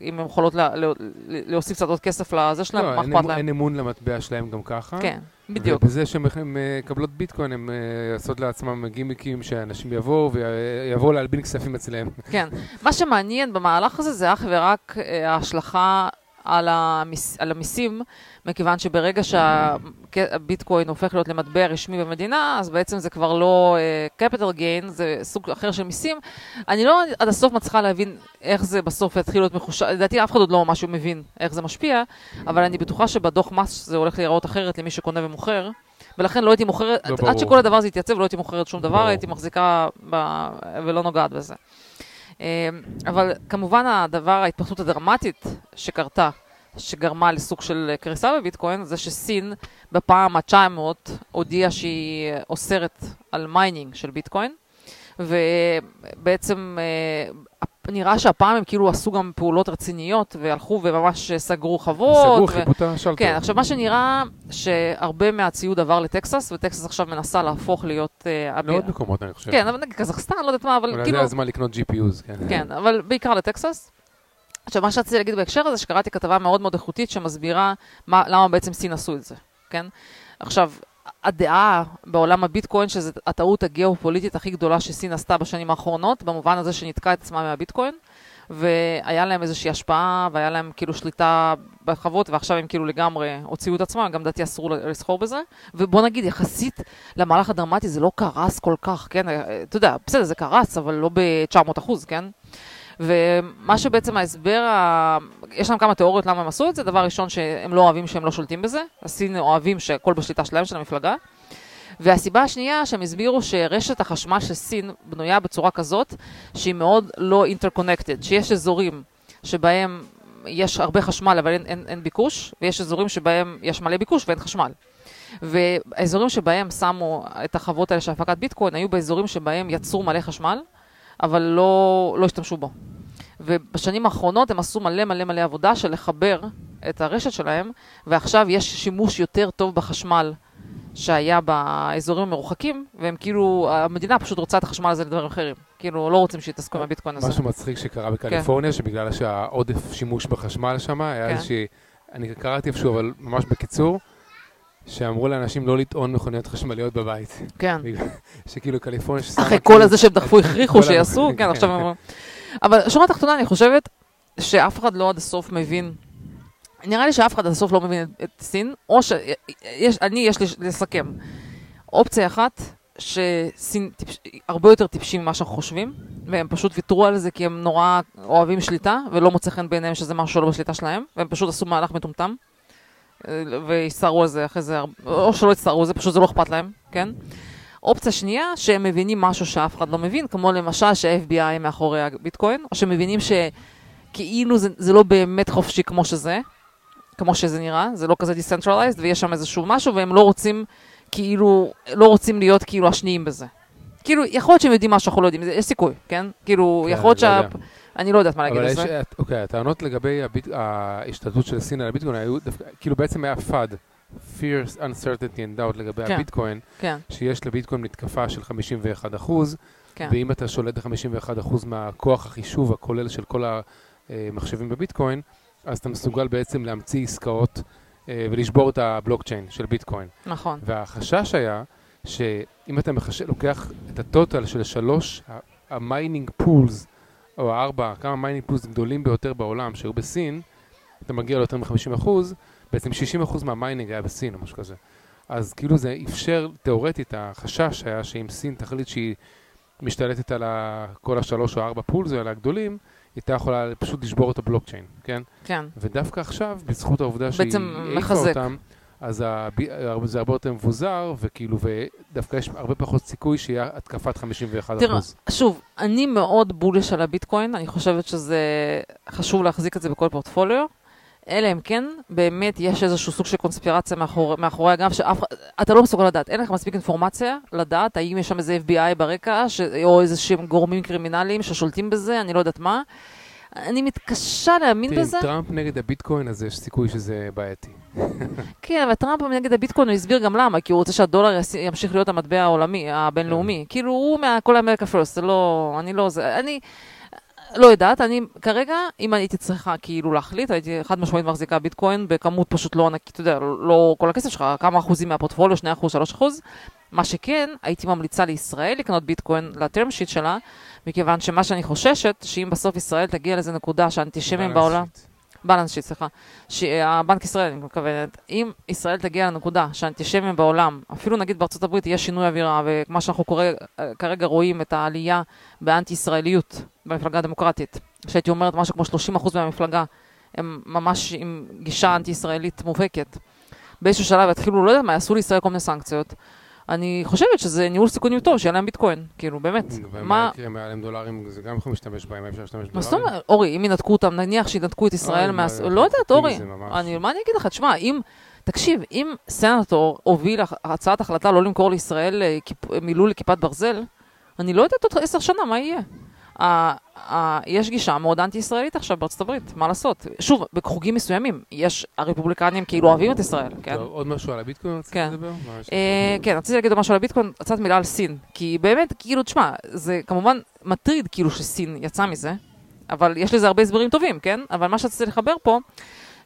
ואם הן יכולות לה, לה, להוסיף קצת עוד כסף לזה שלהם, לא, מה אכפת אמון- להם? אין אמון למטבע שלהם גם ככה. כן, בדיוק. ובזה שהן הן, אה, מקבלות ביטקוין, הן אה, עושות לעצמם גימיקים שאנשים יבואו ויבואו להלבין כספים אצלם. כן. מה שמעניין במהלך הזה זה אך ורק אה, ההשלכה על, המיס, על המיסים, מכיוון שברגע שהביטקוין הופך להיות למטבע רשמי במדינה, אז בעצם זה כבר לא uh, capital gain, זה סוג אחר של מיסים. אני לא עד הסוף מצליחה להבין איך זה בסוף יתחיל להיות מחושב, לדעתי אף אחד עוד לא ממש מבין איך זה משפיע, אבל אני בטוחה שבדוח מס זה הולך להיראות אחרת למי שקונה ומוכר. ולכן לא הייתי מוכרת, לא עד ברור. שכל הדבר הזה יתייצב, לא הייתי מוכרת שום דבר, ברור. הייתי מחזיקה ב... ולא נוגעת בזה. אמ, אבל כמובן הדבר, ההתפתחות הדרמטית שקרתה, שגרמה לסוג של קריסה בביטקוין, זה שסין בפעם ה-900 הודיעה שהיא אוסרת על mining של ביטקוין, ובעצם אה, נראה שהפעם הם כאילו עשו גם פעולות רציניות והלכו וממש סגרו חוות. סגרו, ו- כיבו את השלטר. כן, עכשיו מה שנראה שהרבה מהציוד עבר לטקסס, וטקסס עכשיו מנסה להפוך להיות... אה, hub לעוד מקומות, אני חושב. כן, אבל נגיד קזחסטן, לא יודעת מה, אבל אולי כאילו... זה הזמן לקנות GPUs, כן. כן, אבל בעיקר לטקסס. עכשיו, מה שרציתי להגיד בהקשר הזה, שקראתי כתבה מאוד מאוד איכותית שמסבירה מה, למה בעצם סין עשו את זה, כן? עכשיו, הדעה בעולם הביטקוין, שזו הטעות הגיאופוליטית הכי גדולה שסין עשתה בשנים האחרונות, במובן הזה שניתקה את עצמה מהביטקוין, והיה להם איזושהי השפעה, והיה להם כאילו שליטה בחוות, ועכשיו הם כאילו לגמרי הוציאו את עצמם, גם לדעתי אסור לסחור בזה. ובוא נגיד, יחסית למהלך הדרמטי זה לא קרס כל כך, כן? אתה יודע, בסדר, זה קרס, אבל לא ב-900 אחוז, כן? ומה שבעצם ההסבר. יש להם כמה תיאוריות למה הם עשו את זה. דבר ראשון, שהם לא אוהבים שהם לא שולטים בזה. הסינים אוהבים שהכל בשליטה שלהם, של המפלגה. והסיבה השנייה, שהם הסבירו שרשת החשמל של סין בנויה בצורה כזאת, שהיא מאוד לא אינטרקונקטד, שיש אזורים שבהם יש הרבה חשמל אבל אין, אין, אין ביקוש, ויש אזורים שבהם יש מלא ביקוש ואין חשמל. והאזורים שבהם שמו את החוות האלה של הפקת ביטקוין, היו באזורים שבהם יצרו מלא חשמל, אבל לא, לא השתמשו בו. ובשנים האחרונות הם עשו מלא מלא מלא עבודה של לחבר את הרשת שלהם, ועכשיו יש שימוש יותר טוב בחשמל שהיה באזורים המרוחקים, והם כאילו, המדינה פשוט רוצה את החשמל הזה לדברים אחרים. כאילו, לא רוצים שיתעסקו עם הביטקוין הזה. משהו מצחיק שקרה בקליפורניה, שבגלל שהעודף שימוש בחשמל שם, היה כן. איזושהי, אני קראתי איפשהו, אבל ממש בקיצור, שאמרו לאנשים לא לטעון מכוניות חשמליות בבית. כן. שכאילו קליפורניה ששמה... אחרי כל הזה שהם דחפו, הכריחו שיעשו, כן, כן. עכשיו הם אומרים. אבל שורה תחתונה, אני חושבת שאף אחד לא עד הסוף מבין. נראה לי שאף אחד עד הסוף לא מבין את, סין, או שיש, אני, יש לי לסכם. אופציה אחת, שסין טיפש, הרבה יותר טיפשים ממה שאנחנו חושבים, והם פשוט ויתרו על זה כי הם נורא אוהבים שליטה, ולא מוצא חן בעיניהם שזה משהו שלא בשליטה שלהם, והם פשוט עשו מהלך מטומטם, אה, והסתערו על זה אחרי זה, או שלא הסתערו על זה, פשוט זה לא אכפת להם, כן? אופציה שנייה, שהם מבינים משהו שאף אחד לא מבין, כמו למשל שה-FBI מאחורי הביטקוין, או שמבינים שכאילו זה, זה לא באמת חופשי כמו שזה, כמו שזה נראה, זה לא כזה decentralized, ויש שם איזשהו משהו, והם לא רוצים, כאילו, לא רוצים להיות כאילו השניים בזה. כאילו, יכול להיות שהם יודעים מה שאנחנו לא יודעים, יש סיכוי, כן? כאילו, כן, יכול להיות לא שה... יודע. אני לא יודעת מה להגיד על זה. אוקיי, הטענות לגבי הביט- ההשתלטות של סין על הביטקוין היו דווקא, כאילו בעצם היה FUD, Fear, Uncertainty and Doubt לגבי כן. הביטקוין, כן, שיש לביטקוין מתקפה של 51 אחוז, כן. ואם אתה שולט ב-51% מהכוח החישוב הכולל של כל המחשבים בביטקוין, אז אתה מסוגל בעצם להמציא עסקאות אה, ולשבור את הבלוקצ'יין של ביטקוין. נכון. והחשש היה שאם אתה מחש... לוקח את ה total של שלוש ה mining pools, או הארבע, כמה mining pools גדולים ביותר בעולם שהיו בסין, אתה מגיע ליותר מ-50%, בעצם 60% מה mining היה בסין או משהו כזה. אז כאילו זה אפשר, תאורטית, החשש היה שאם סין תחליט שהיא משתלטת על כל השלוש או ארבע pools האלה הגדולים, היא הייתה יכולה פשוט לשבור את הבלוקצ'יין, כן? כן. ודווקא עכשיו, בזכות העובדה שהיא בעצם העיפה מחזק. אותם, אז הבי- זה הרבה יותר מבוזר, וכאילו, ודווקא יש הרבה פחות סיכוי שיהיה התקפת 51 תראה, אחוז. שוב, אני מאוד bullish על הביטקוין, אני חושבת שזה חשוב להחזיק את זה בכל פורטפוליו. אלא אם כן, באמת יש איזשהו סוג של קונספירציה מאחור, מאחורי הגב, שאף אתה לא מסוגל לדעת, אין לך מספיק אינפורמציה לדעת האם יש שם איזה FBI ברקע, ש, או איזה שהם גורמים קרימינליים ששולטים בזה, אני לא יודעת מה. אני מתקשה להאמין תראי, בזה. עם טראמפ נגד הביטקוין, אז יש סיכוי שזה בעייתי. כן, אבל טראמפ נגד הביטקוין, הוא הסביר גם למה, כי הוא רוצה שהדולר ימשיך להיות המטבע העולמי, הבינלאומי. כאילו, הוא מהכל אמריקה פרסט, זה לא, אני לא זה, אני לא יודעת, אני כרגע, אם הייתי צריכה כאילו להחליט, הייתי חד משמעית מחזיקה ביטקוין בכמות פשוט לא ענקית, אתה יודע, לא כל הכסף שלך, כמה אחוזים מהפורטפוליו, 2 אחוז, 3 אחוז. מה שכן, הייתי ממליצה לישראל לקנות ביטקוין לטרם שיט שלה, מכיוון שמה שאני חוששת, שאם בסוף ישראל תגיע לאיזה נקודה שהאנטישמים בעולם... בלנס שיט, סליחה, שהבנק ישראל, אני מתכוונת, אם ישראל תגיע לנקודה שהאנטישמים בעולם, אפילו נגיד בארצות הברית יהיה שינוי אווירה, וכמה שאנחנו קורא, כרגע רואים את העלייה באנטי-ישראליות במפלגה הדמוקרטית, שהייתי אומרת משהו כמו 30% מהמפלגה, הם ממש עם גישה אנטי-ישראלית מובהקת. באיזשהו שלב יתחילו, לא יודע מה, יעשו לישראל כל מיני סנקציות. אני חושבת שזה ניהול סיכונים טוב, שיהיה להם ביטקוין, כאילו, באמת. ומה מה... יקרה אם היה להם דולרים, זה גם יכולים להשתמש בהם, אפשר להשתמש מה זאת בדולרים? אומרת, אורי, אם ינתקו אותם, נניח שינתקו את ישראל אוי, מה... לא יודעת, אורי. אני, מה אני אגיד לך? תשמע, אם... תקשיב, אם סנטור הוביל הצעת החלטה לא למכור לישראל אה, מילוי לכיפת ברזל, אני לא יודעת עוד עשר שנה מה יהיה. ה- ה- יש גישה מאוד אנטי-ישראלית עכשיו בארצות הברית, מה לעשות? שוב, בחוגים מסוימים, יש, הרפובליקנים כאילו אוהבים את ישראל, כן? עוד משהו על הביטקוין רצית כן. לדבר? אה, כן, רציתי להגיד משהו על הביטקוין, קצת מילה על סין. כי באמת, כאילו, תשמע, זה כמובן מטריד כאילו שסין יצאה מזה, אבל יש לזה הרבה הסברים טובים, כן? אבל מה שרציתי לחבר פה,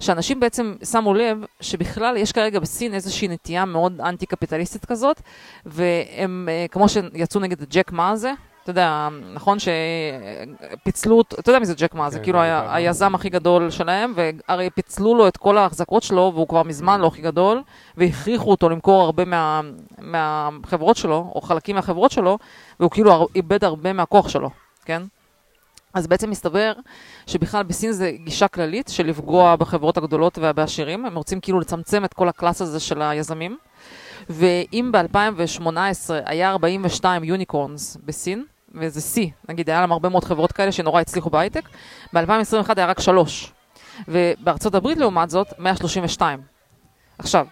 שאנשים בעצם שמו לב שבכלל יש כרגע בסין איזושהי נטייה מאוד אנטי-קפיטליסטית כזאת, והם, אה, כמו שיצאו נגד ג'ק מה הזה, אתה יודע, נכון שפיצלו, אתה יודע מי זה ג'ק מה זה, כן, כאילו היה, דיברנו. היזם הכי גדול שלהם, והרי פיצלו לו את כל ההחזקות שלו, והוא כבר מזמן לא הכי גדול, והכריחו אותו למכור הרבה מה, מהחברות שלו, או חלקים מהחברות שלו, והוא כאילו איבד הרבה מהכוח שלו, כן? אז בעצם מסתבר שבכלל בסין זה גישה כללית של לפגוע בחברות הגדולות ובעשירים, הם רוצים כאילו לצמצם את כל הקלאס הזה של היזמים. ואם ב-2018 היה 42 יוניקורנס בסין, וזה שיא, נגיד היה להם הרבה מאוד חברות כאלה שנורא הצליחו בהייטק, ב-2021 היה רק שלוש. ובארצות הברית לעומת זאת, 132. עכשיו,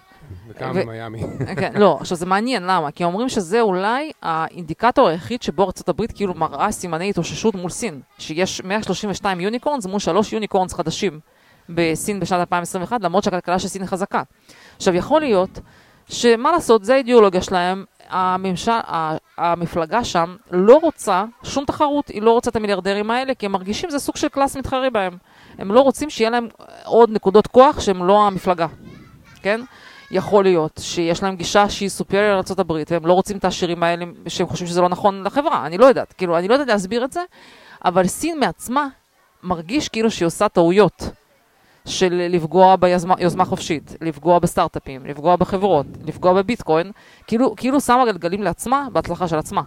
וכמה ו- במיאמי. כן, לא, עכשיו זה מעניין, למה? כי אומרים שזה אולי האינדיקטור היחיד שבו ארצות הברית כאילו מראה סימני התאוששות מול סין. שיש 132 יוניקורנס מול שלוש יוניקורנס חדשים בסין בשנת 2021, למרות שהכלכלה של סין חזקה. עכשיו, יכול להיות שמה לעשות, זה האידיאולוגיה שלהם, הממשל, המפלגה שם לא רוצה שום תחרות, היא לא רוצה את המיליארדרים האלה, כי הם מרגישים שזה סוג של קלאס מתחרה בהם. הם לא רוצים שיהיה להם עוד נקודות כוח שהם לא המפלגה, כן? יכול להיות שיש להם גישה שהיא סופריור לארה"ב, והם לא רוצים את העשירים האלה שהם חושבים שזה לא נכון לחברה, אני לא יודעת, כאילו, אני לא יודעת להסביר את זה, אבל סין מעצמה מרגיש כאילו שהיא עושה טעויות. של לפגוע ביוזמה חופשית, לפגוע בסטארט-אפים, לפגוע בחברות, לפגוע בביטקוין, כאילו, כאילו שמה גלגלים לעצמה בהצלחה של עצמה.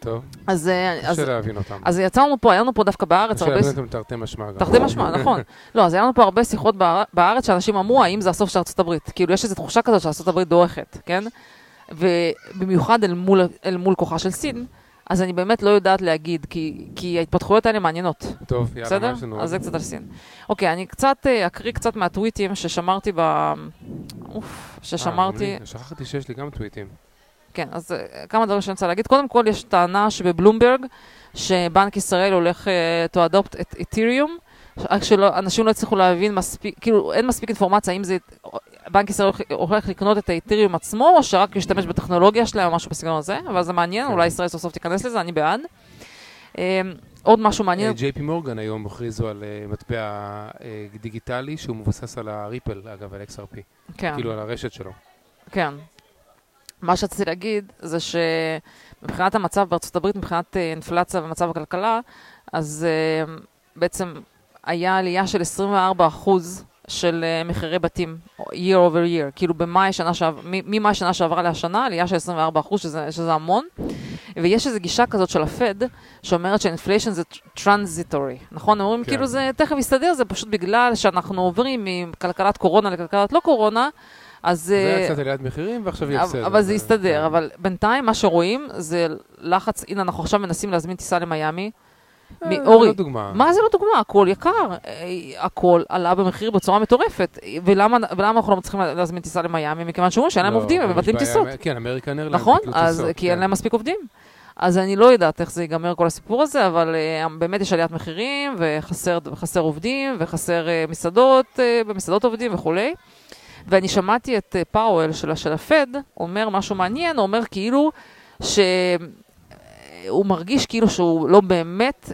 טוב, אז, אה, אז, קשה להבין אותם. אז יצא לנו פה, היה לנו פה דווקא בארץ קשה הרבה... להבין אותם תרתי משמע גם. תרתי משמע, נכון. לא, אז היה לנו פה הרבה שיחות באר- בארץ שאנשים אמרו, האם זה הסוף של ארצות הברית? כאילו, יש איזו תחושה כזאת שארצות הברית דועכת, כן? ובמיוחד אל מול, אל מול כוחה של סין, אז אני באמת לא יודעת להגיד, כי, כי ההתפתחויות האלה מעניינות. טוב, יאללה, מה בסדר? יש לנו? אז זה קצת על סין. אוקיי, אני קצת אה, אקריא קצת מהטוויטים ששמרתי ב... אוף, אה, ששמרתי... לי, שכחתי שיש לי גם טוויטים. כן, אז אה, כמה דברים שאני רוצה להגיד. קודם כל, יש טענה שבבלומברג, שבנק ישראל הולך uh, to adopt את איתריום, רק שאנשים לא הצליחו להבין מספיק, כאילו, אין מספיק אינפורמציה האם זה... בנק ישראל הולך- לקנות את האיתריום עצמו, או שרק ישתמש בטכנולוגיה שלהם או משהו בסגנון הזה, אבל זה מעניין, כן. אולי ישראל סוף סוף תיכנס לזה, אני בעד. אה, עוד משהו מעניין, ג'יי פי מורגן היום הכריזו על אה, מטבע אה, דיגיטלי שהוא מבוסס על הריפל, אגב, על XRP. כן. כאילו על הרשת שלו. כן. מה שרציתי להגיד זה שמבחינת המצב בארצות הברית, מבחינת אה, אינפלציה ומצב הכלכלה, אז אה, בעצם היה עלייה של 24% של אה, מחירי בתים, year over year, כאילו במאי שנה שעברה, ממאי שנה שעברה להשנה, עלייה של 24%, שזה, שזה המון. ויש איזו גישה כזאת של הפד, שאומרת ש inflation זה transitory, נכון? הם אומרים כן. כאילו זה תכף יסתדר, זה פשוט בגלל שאנחנו עוברים מכלכלת קורונה לכלכלת לא קורונה, אז... זה אה, היה קצת עליית מחירים ועכשיו יהיה בסדר. אבל זה כן. יסתדר, אבל בינתיים מה שרואים זה לחץ, הנה אנחנו עכשיו מנסים להזמין טיסה למיאמי. אה, אורי, לא דוגמה. מה זה לא דוגמה? הכל יקר, אה, הכל עלה במחיר בצורה מטורפת. ולמה ולמה אנחנו לא מצליחים להזמין טיסה למיאמי? מכיוון שאומרים שאין להם לא, עובדים, הם מבטלים טיסות. כן, American Airline. נכון? אז טיסות, כי אין כן. להם מספיק עובדים. אז אני לא יודעת איך זה ייגמר כל הסיפור הזה, אבל uh, באמת יש עליית מחירים, וחסר וחסר עובדים, וחסר uh, מסעדות, uh, במסעדות עובדים וכולי. ואני שמעתי את uh, פאוול של, של הפד אומר משהו מעניין, הוא אומר כאילו שהוא מרגיש כאילו שהוא לא באמת,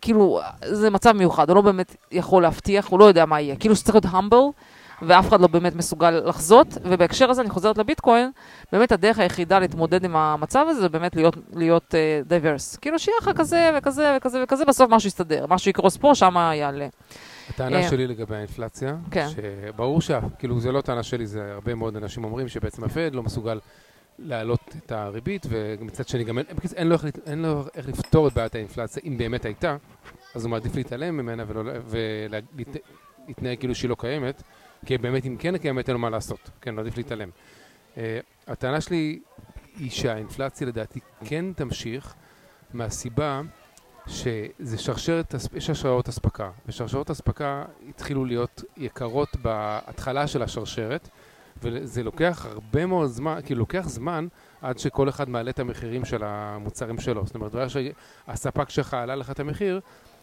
כאילו זה מצב מיוחד, הוא לא באמת יכול להבטיח, הוא לא יודע מה יהיה, כאילו שצריך להיות humble. ואף אחד לא באמת מסוגל לחזות, ובהקשר הזה אני חוזרת לביטקוין, באמת הדרך היחידה להתמודד עם המצב הזה זה באמת להיות, להיות uh, diverse. כאילו שיהיה לך כזה וכזה וכזה וכזה, בסוף משהו יסתדר, משהו יקרוס פה, שמה יעלה. הטענה אה, שלי לגבי האינפלציה, כן. שברור שה... כאילו, זה לא טענה שלי, זה הרבה מאוד אנשים אומרים שבעצם הפד לא מסוגל להעלות את הריבית, ומצד שני גם אין, אין, לו איך, אין לו איך לפתור את בעיית האינפלציה, אם באמת הייתה, אז הוא מעדיף להתעלם ממנה ולהתנהג כאילו שהיא לא קיימת, כי באמת אם כן קיימת אין לו מה לעשות, כן, מעדיף להתעלם. Uh, הטענה שלי היא שהאינפלציה לדעתי כן תמשיך מהסיבה שזה שרשרת, יש שרשרות אספקה, ושרשרות אספקה התחילו להיות יקרות בהתחלה של השרשרת, וזה לוקח הרבה מאוד זמן, כאילו לוקח זמן עד שכל אחד מעלה את המחירים של המוצרים שלו. זאת אומרת, ברגע שהספק שלך עלה לך את המחיר,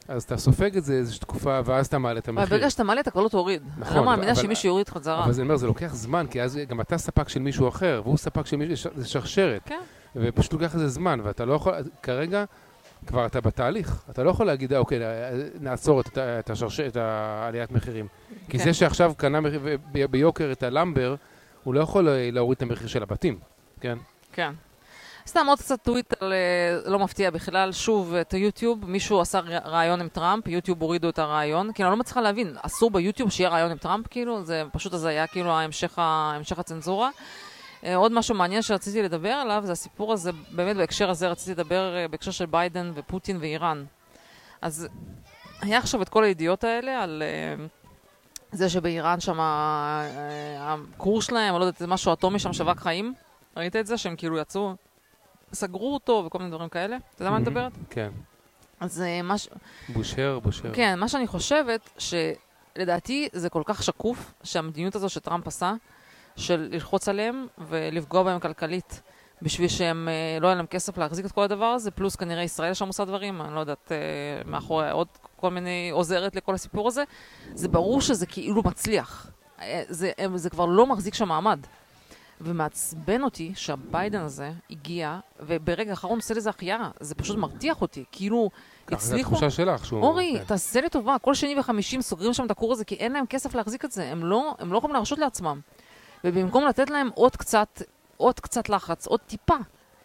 אז אתה סופג את זה איזושהי תקופה, ואז אתה מעלה את המחיר. ברגע שאתה מעלה אתה כבר לא תוריד. אני נכון, לא מאמינה אבל- שמישהו יוריד חזרה. אבל זה אומר, זה לוקח זמן, כי אז גם אתה ספק של מישהו אחר, והוא ספק של מישהו, זה שרשרת. כן. ופשוט לוקח לזה זמן, ואתה לא יכול, כרגע כבר אתה בתהליך, אתה לא יכול להגיד, "אה, אוקיי, נעצור את, את, השרש... את העליית מחירים. כי כן. זה שעכשיו קנה ביוקר את הלמבר, הוא לא יכול להוריד את המחיר של הבתים, כן? כן. סתם עוד קצת טוויטר, אה, לא מפתיע בכלל, שוב, את היוטיוב, מישהו עשה ראיון עם טראמפ, יוטיוב הורידו את הראיון, כאילו, אני לא מצליחה להבין, אסור ביוטיוב שיהיה ראיון עם טראמפ, כאילו, זה פשוט הזיה, כאילו, ההמשך, ה- המשך הצנזורה. אה, עוד משהו מעניין שרציתי לדבר עליו, זה הסיפור הזה, באמת בהקשר הזה רציתי לדבר אה, בהקשר של ביידן ופוטין ואיראן. אז היה עכשיו את כל הידיעות האלה על אה, זה שבאיראן שם אה, הכור שלהם, או לא יודעת, זה משהו אטומי שם שובק חיים. ראית את זה? שהם כאילו יצאו, סגרו אותו וכל מיני דברים כאלה. אתה יודע מה אני מדברת? כן. אז אה, מה ש... בושר, בושר. כן, מה שאני חושבת, שלדעתי זה כל כך שקוף, שהמדיניות הזו שטראמפ עשה, של ללחוץ עליהם ולפגוע בהם כלכלית, בשביל שהם, אה, לא יהיה להם כסף להחזיק את כל הדבר הזה, פלוס כנראה ישראל שם עושה דברים, אני לא יודעת, אה, מאחורי עוד כל מיני עוזרת לכל הסיפור הזה, זה ברור שזה כאילו מצליח. אה, זה, זה כבר לא מחזיק שם מעמד. ומעצבן אותי שהביידן הזה הגיע, וברגע האחרון עושה לזה החייאה. זה פשוט מרתיח אותי, כאילו ככה זו הצליחו... התחושה שלך שהוא... אורי, כן. תעשה לי טובה, כל שני וחמישי הם סוגרים שם את הכור הזה, כי אין להם כסף להחזיק את זה. הם לא, הם לא יכולים להרשות לעצמם. ובמקום לתת להם עוד קצת, עוד קצת לחץ, עוד טיפה,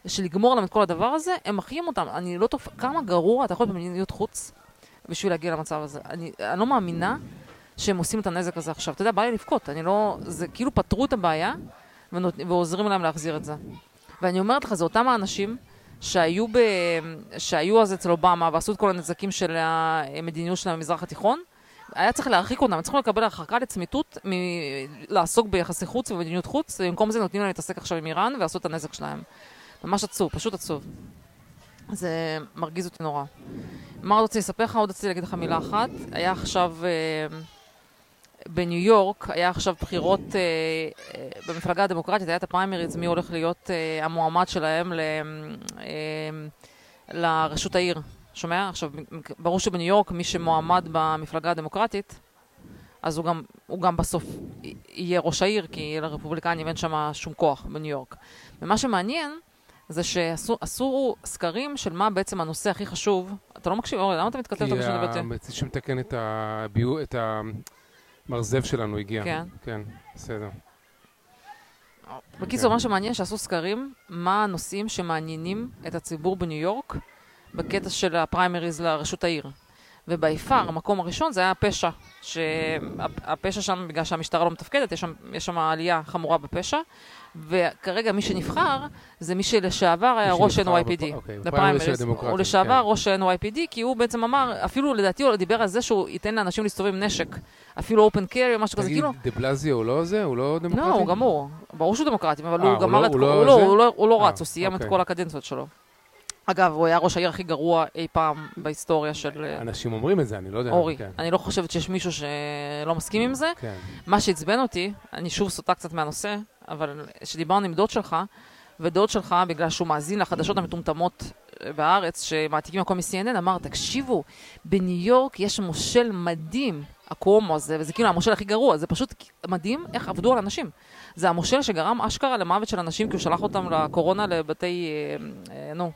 של לגמור להם את כל הדבר הזה, הם מחיים אותם. אני לא תופ... כמה גרוע אתה יכול להיות במדיניות חוץ בשביל להגיע למצב הזה. אני, אני לא מאמינה שהם עושים את הנזק הזה עכשיו. אתה יודע, בא לי לבכות, אני לא... זה כאילו פתרו את הבעיה ונות... ועוזרים להם להחזיר את זה. ואני אומרת לך, זה אותם האנשים שהיו, ב... שהיו אז אצל אובמה ועשו את כל הנזקים של המדיניות שלהם במזרח התיכון. היה צריך להרחיק אותם, צריכים לקבל הרחקה לצמיתות מלעסוק ביחסי חוץ ובמדיניות חוץ, ובמקום זה נותנים להם להתעסק עכשיו עם איראן ולעשות את הנזק שלהם. ממש עצוב, פשוט עצוב. זה מרגיז אותי נורא. מה עוד רציתי לספר לך? עוד רציתי להגיד לך מילה אחת. היה עכשיו אה, בניו יורק, היה עכשיו בחירות אה, אה, במפלגה הדמוקרטית, היה את הפריימריז, מי הולך להיות המועמד שלהם לראשות העיר. שומע? עכשיו, ברור שבניו יורק, מי שמועמד במפלגה הדמוקרטית, אז הוא גם, הוא גם בסוף יהיה ראש העיר, כי לרפובליקנים אין שם שום כוח בניו יורק. ומה שמעניין, זה שעשו עשו סקרים של מה בעצם הנושא הכי חשוב. אתה לא מקשיב, אורי, למה אתה מתכתב כי אותה בשביל לבטא? המציץ שמתקן את הביו... את המרזב שלנו הגיע. כן. כן, בסדר. בקיצור, כן. מה שמעניין, שעשו סקרים, מה הנושאים שמעניינים את הציבור בניו יורק בקטע של הפריימריז לראשות העיר. וביפר, המקום הראשון זה היה הפשע. שהפשע שם, בגלל שהמשטרה לא מתפקדת, יש שם, יש שם עלייה חמורה בפשע. וכרגע מי שנבחר, זה מי שלשעבר היה ראש NYPD. אוקיי, לפריימריז. הדמוקרטים, הוא לשעבר כן. ראש NYPD, כי הוא בעצם אמר, אפילו לדעתי הוא דיבר על זה שהוא ייתן לאנשים להסתובב עם נשק. אפילו אופן קרי או משהו כזה, תגיד, כאילו... דה בלזיו הוא לא זה? הוא לא דמוקרטי? לא, הוא גמור. ברור שהוא דמוקרטי, אבל אה, הוא הוא גמר לא- את... הוא כל- לא הוא לא- לא- לא אה, רץ, הוא סיים את אוקיי. כל הקדנציות שלו. אגב, הוא היה ראש העיר הכי גרוע אי פעם בהיסטוריה של אה, אנשים אומרים את זה, אני לא יודע. אורי. כן, אני לא חושבת שיש מישהו שלא מסכים עם זה. כן. מה שעצבן אותי, אני שוב סוטה קצת מהנושא, אבל כשדיברנו עם דוד שלך, ודוד שלך, בגלל שהוא מאזין לחדשות המטומטמות אה, בארץ, שמעתיקים הכל מ-CNN, אמר, תקשיבו, בניו יורק יש מושל מדהים, הקומו הזה, וזה כאילו המושל הכי גרוע, זה פשוט מדהים איך עבדו על אנשים. זה המושל שגרם אשכרה למוות של אנשים, כי הוא שלח אותם לקורונה לבתי, אה, אה, נו,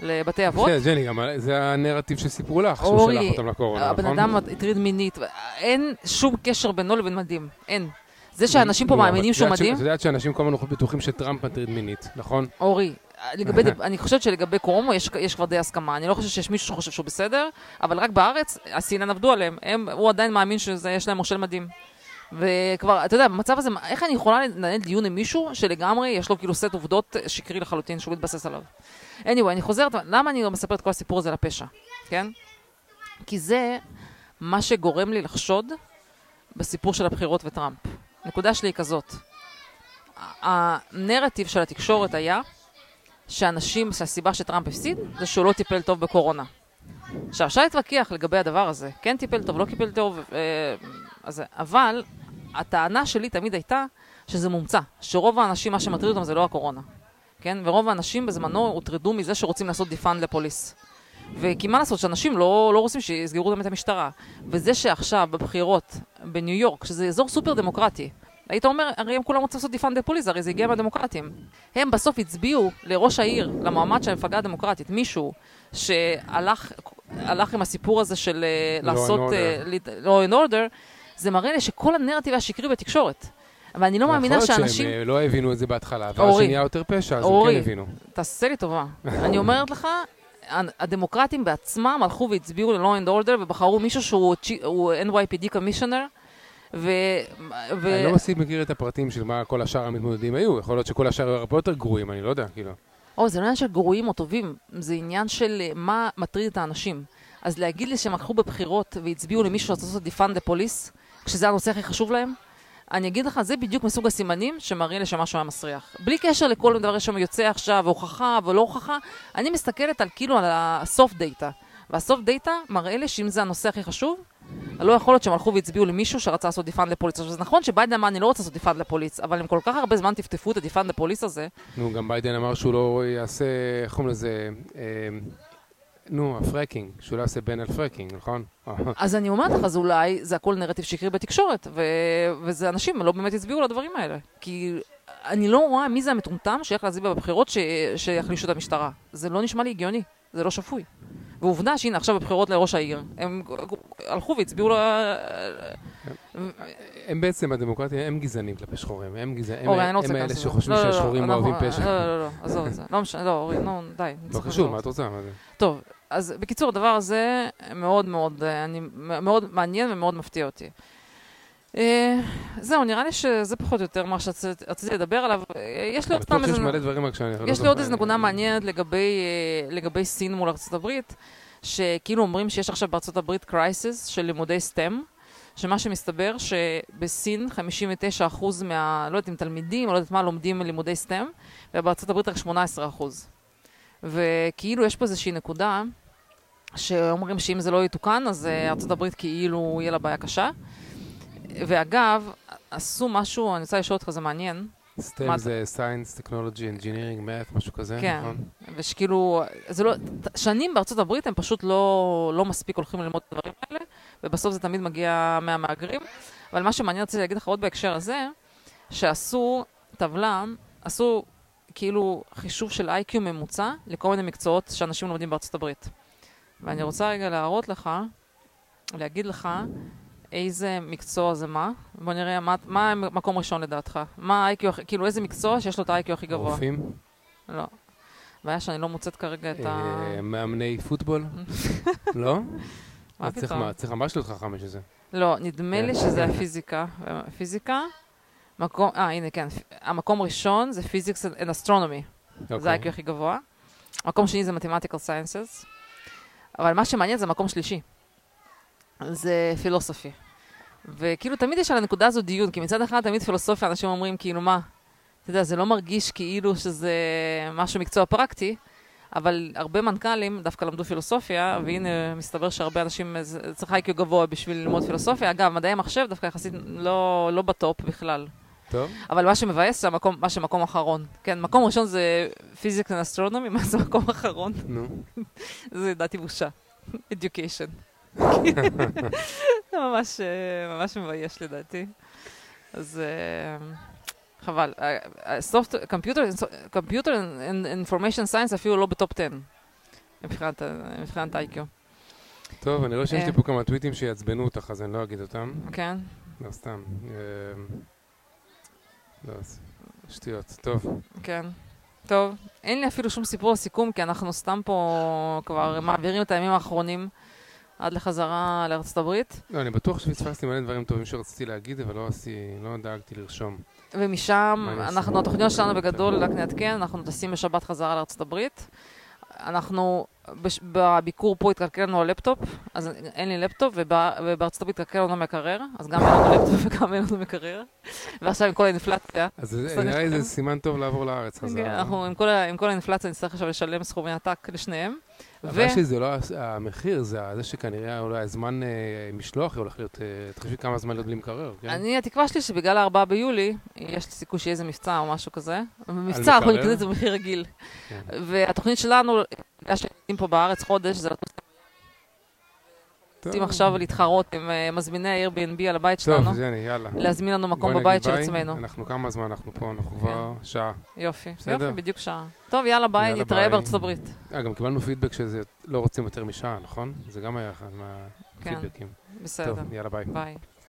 לבתי אבות. כן, ג'ני, גם זה הנרטיב שסיפרו לך, שהוא שלח אותם לקורונה, הבן נכון? אדם הטריד מינית, אין שום קשר בינו לבין מדהים, אין. זה שאנשים פה אבל מאמינים שהוא מדהים, את יודעת שאנשים כל הזמן בטוחים שטראמפ מטריד מינית, נכון? אורי, לגבי, אני חושבת שלגבי קומו יש, יש כבר די הסכמה. אני לא חושבת שיש מישהו שחושב שהוא בסדר, אבל רק בארץ, הסינן עבדו עליהם. הם, הוא עדיין מאמין שיש להם מושל מדהים. וכבר, אתה יודע, במצב הזה, איך אני יכולה לנהל דיון עם מישהו שלגמרי יש לו כאילו סט עובדות שקרי לחלוטין, שהוא מתבסס עליו. anyway, אני חוזרת, למה אני מספרת את כל הסיפור הזה לפשע, כן? כי זה מה שגורם לי לחשוד בסיפור של הבחירות וטראמפ. הנקודה שלי היא כזאת. הנרטיב של התקשורת היה שאנשים, שהסיבה שטראמפ הפסיד, זה שהוא לא טיפל טוב בקורונה. עכשיו, אפשר להתווכח לגבי הדבר הזה, כן טיפל טוב, לא טיפל טוב, אה, אז, אבל הטענה שלי תמיד הייתה שזה מומצא, שרוב האנשים, מה שמטריד אותם זה לא הקורונה, כן? ורוב האנשים בזמנו הוטרדו מזה שרוצים לעשות defund the police. וכי מה לעשות, שאנשים לא, לא רוצים שיסגרו גם את המשטרה. וזה שעכשיו בבחירות בניו יורק, שזה אזור סופר דמוקרטי, היית אומר, הרי הם כולם רוצים לעשות defund the police, הרי זה הגיע מהדמוקרטים. הם בסוף הצביעו לראש העיר, למועמד של המפלגה הדמוקרטית, מישהו שהלך הלך עם הסיפור הזה של and לעשות law and order, זה מראה לי שכל הנרטיב היה שקרי בתקשורת. אבל אני לא מאמינה יכול להיות שאנשים... שהם אה, לא הבינו את זה בהתחלה, אורי. שנהיה יותר פשע, אז הם אורי. כן הבינו. תעשה לי טובה. אני אומרת לך, הדמוקרטים בעצמם הלכו והצביעו ל-law and order ובחרו מישהו שהוא NYPD commissioner, ו... ו... אני לא מספיק מכיר את הפרטים של מה כל השאר המתמודדים היו, יכול להיות שכל השאר היו הרבה יותר גרועים, אני לא יודע, כאילו. או, זה לא עניין של גרועים או טובים, זה עניין של אה, מה מטריד את האנשים. אז להגיד לי שהם הלכו בבחירות והצביעו למישהו שרצה לעשות defund the police, כשזה הנושא הכי חשוב להם, אני אגיד לך, זה בדיוק מסוג הסימנים שמראים לי שמשהו היה מסריח. בלי קשר לכל דבר שם יוצא עכשיו, והוכחה ולא הוכחה, אני מסתכלת על כאילו על ה soft data. וה soft data מראה לי שאם זה הנושא הכי חשוב, לא יכול להיות שהם הלכו והצביעו למישהו שרצה לעשות defund the police. עכשיו, זה נכון שביידן אמר, אני לא רוצה לעשות defund the police, אבל הם כל כך הרבה זמן טפטפו את ה defund the police הזה, נו, גם ביידן אמר שהוא לא יעשה, איך קוראים לזה, אה, נו, ה fracking, שהוא לא יעשה ban על fracking, נכון? אז אני אומרת לך, אז אולי זה הכל נרטיב שקרי בתקשורת, ו... וזה אנשים לא באמת הצביעו לדברים האלה. כי אני לא רואה מי זה המטומטם שילך להצביע בבחירות ש... שיחלישו את המשטרה. זה לא נשמע לי הגיוני, זה לא שפוי. ועובדה שהנה עכשיו בבחירות לראש העיר, הם הלכו והצביעו ל... הם בעצם, הדמוקרטיה, הם גזענים כלפי שחורים. הם גזענים, לא הם להיכנס אלה. שחושבים לא, לא, לא, שהשחורים אוהבים פשע. לא, לא, לא, עזוב את זה. לא משנה, לא, אורי, נו, די. לא חשוב. מה את רוצה? טוב, אז בקיצור, הדבר הזה מאוד מאוד, אה, אני, מאוד מעניין ומאוד מפתיע אותי. אה, זהו, נראה לי שזה פחות או יותר מה שרציתי לדבר עליו. אה, יש לי עוד שיש איזה... יש לי. עוד איזו נקודה מעניינת לגבי, לגבי סין מול ארצות הברית, שכאילו אומרים שיש עכשיו בארצות הברית קרייסיס של לימודי STEM, שמה שמסתבר שבסין 59% מה... לא יודעת אם תלמידים, לא יודעת מה, לומדים לימודי STEM, ובארצות הברית רק 18%. וכאילו יש פה איזושהי נקודה, שאומרים שאם זה לא יתוקן, אז אה, ארצות הברית כאילו יהיה לה בעיה קשה. ואגב, עשו משהו, אני רוצה לשאול אותך, זה מעניין. סטם זה Science, Technology, Engineering, Math, משהו כזה, כן. נכון? ושכאילו, זה לא, שנים בארצות הברית הם פשוט לא, לא מספיק הולכים ללמוד את הדברים האלה, ובסוף זה תמיד מגיע מהמהגרים. אבל מה שמעניין רציתי להגיד לך עוד בהקשר הזה, שעשו טבלה, עשו כאילו חישוב של איי-קיו ממוצע לכל מיני מקצועות שאנשים לומדים בארצות הברית. ואני רוצה רגע להראות לך, להגיד לך איזה מקצוע זה מה. בוא נראה מה, מה המקום ראשון לדעתך. מה ה-IQ, הכי- כאילו איזה מקצוע שיש לו את ה-IQ הכי גבוה. רופאים, לא. הבעיה שאני לא מוצאת כרגע את ה... אה, מאמני פוטבול, לא? מה פתאום? צריך ממש להיות חכם בשביל זה. לא, נדמה לי. שזה הפיזיקה. פיזיקה? מקום, אה, הנה, כן. המקום ראשון זה physics and astronomy. זה אוקיי. ה-IQ הכי גבוה. מקום שני זה mathematical sciences. אבל מה שמעניין זה מקום שלישי. זה philosophy. וכאילו תמיד יש על הנקודה הזו דיון, כי מצד אחד תמיד פילוסופיה, אנשים אומרים כאילו מה, אתה יודע, זה לא מרגיש כאילו שזה משהו מקצוע פרקטי, אבל הרבה מנכ"לים דווקא למדו פילוסופיה, והנה מסתבר שהרבה אנשים, זה- צריך IQ גבוה בשביל ללמוד פילוסופיה. אגב, מדעי המחשב דווקא יחסית לא, לא ב top בכלל. טוב, אבל מה שמבאס זה המקום, מה שמקום אחרון. כן, מקום ראשון זה physics ו astronomy, מה זה מקום אחרון? נו. זה לדעתי בושה. education. זה ממש, אה, ממש מבייש לדעתי. אז אה, חבל. and information science אפילו לא ב top 10. מבחינת ה-IQ, טוב, אני רואה שיש לי אה. פה כמה טוויטים שיעצבנו אותך, אז אני לא אגיד אותם. כן? לא, סתם. לא, שטויות. טוב, כן. טוב, אין לי אפילו שום סיפור לסיכום, כי אנחנו סתם פה כבר מעבירים את הימים האחרונים עד לחזרה לארצות הברית. לא, אני בטוח שפספסתי מלא דברים טובים שרציתי להגיד, אבל לא עשיתי, לא דאגתי לרשום. ומשם? אנחנו, התוכניות שלנו בגדול, רק נעדכן, אנחנו טסים בשבת חזרה לארצות הברית. אנחנו, בש, בביקור פה התקלקל לנו הלפטופ, אז אין לי לפטופ, ובא, ובארצות הברית התקלקל לנו מקרר, אז גם אין לנו לפטופ וגם אין לנו מקרר. ועכשיו עם כל האינפלציה, אז נראה לי זה. סימן טוב לעבור לארץ כן, חזרה. אנחנו עם כל, עם כל האינפלציה נצטרך עכשיו לשלם סכומי עתק לשניהם. ו... הבעיה שלי זה לא המחיר, זה זה שכנראה אולי הזמן אה, משלוח הולך להיות, אה, תחשבי כמה זמן להיות בלי מקרר, כן? אני, התקווה שלי שבגלל ה-4 ביולי, יש לי סיכוי שיהיה איזה מבצע או משהו כזה. מבצע, אנחנו? נקנה את זה במחיר רגיל. כן. והתוכנית שלנו, בגלל שנמצאים פה בארץ חודש, זה לטוס טוב. רוצים עכשיו להתחרות עם אה, מזמיני ה-Airbnb על הבית טוב, שלנו, אז הנה, יאללה. להזמין לנו מקום בבית של. עצמנו. כן. אנחנו כמה זמן אנחנו פה? אנחנו כבר שעה. יופי. יופי, בדיוק שעה. טוב, יאללה, ביי, נתראה. בארצות הברית. אה, גם קיבלנו פידבק שזה לא רוצים יותר משעה, נכון? זה גם היה אחד כן, מהפידבקים. בסדר, טוב, יאללה ביי. ביי.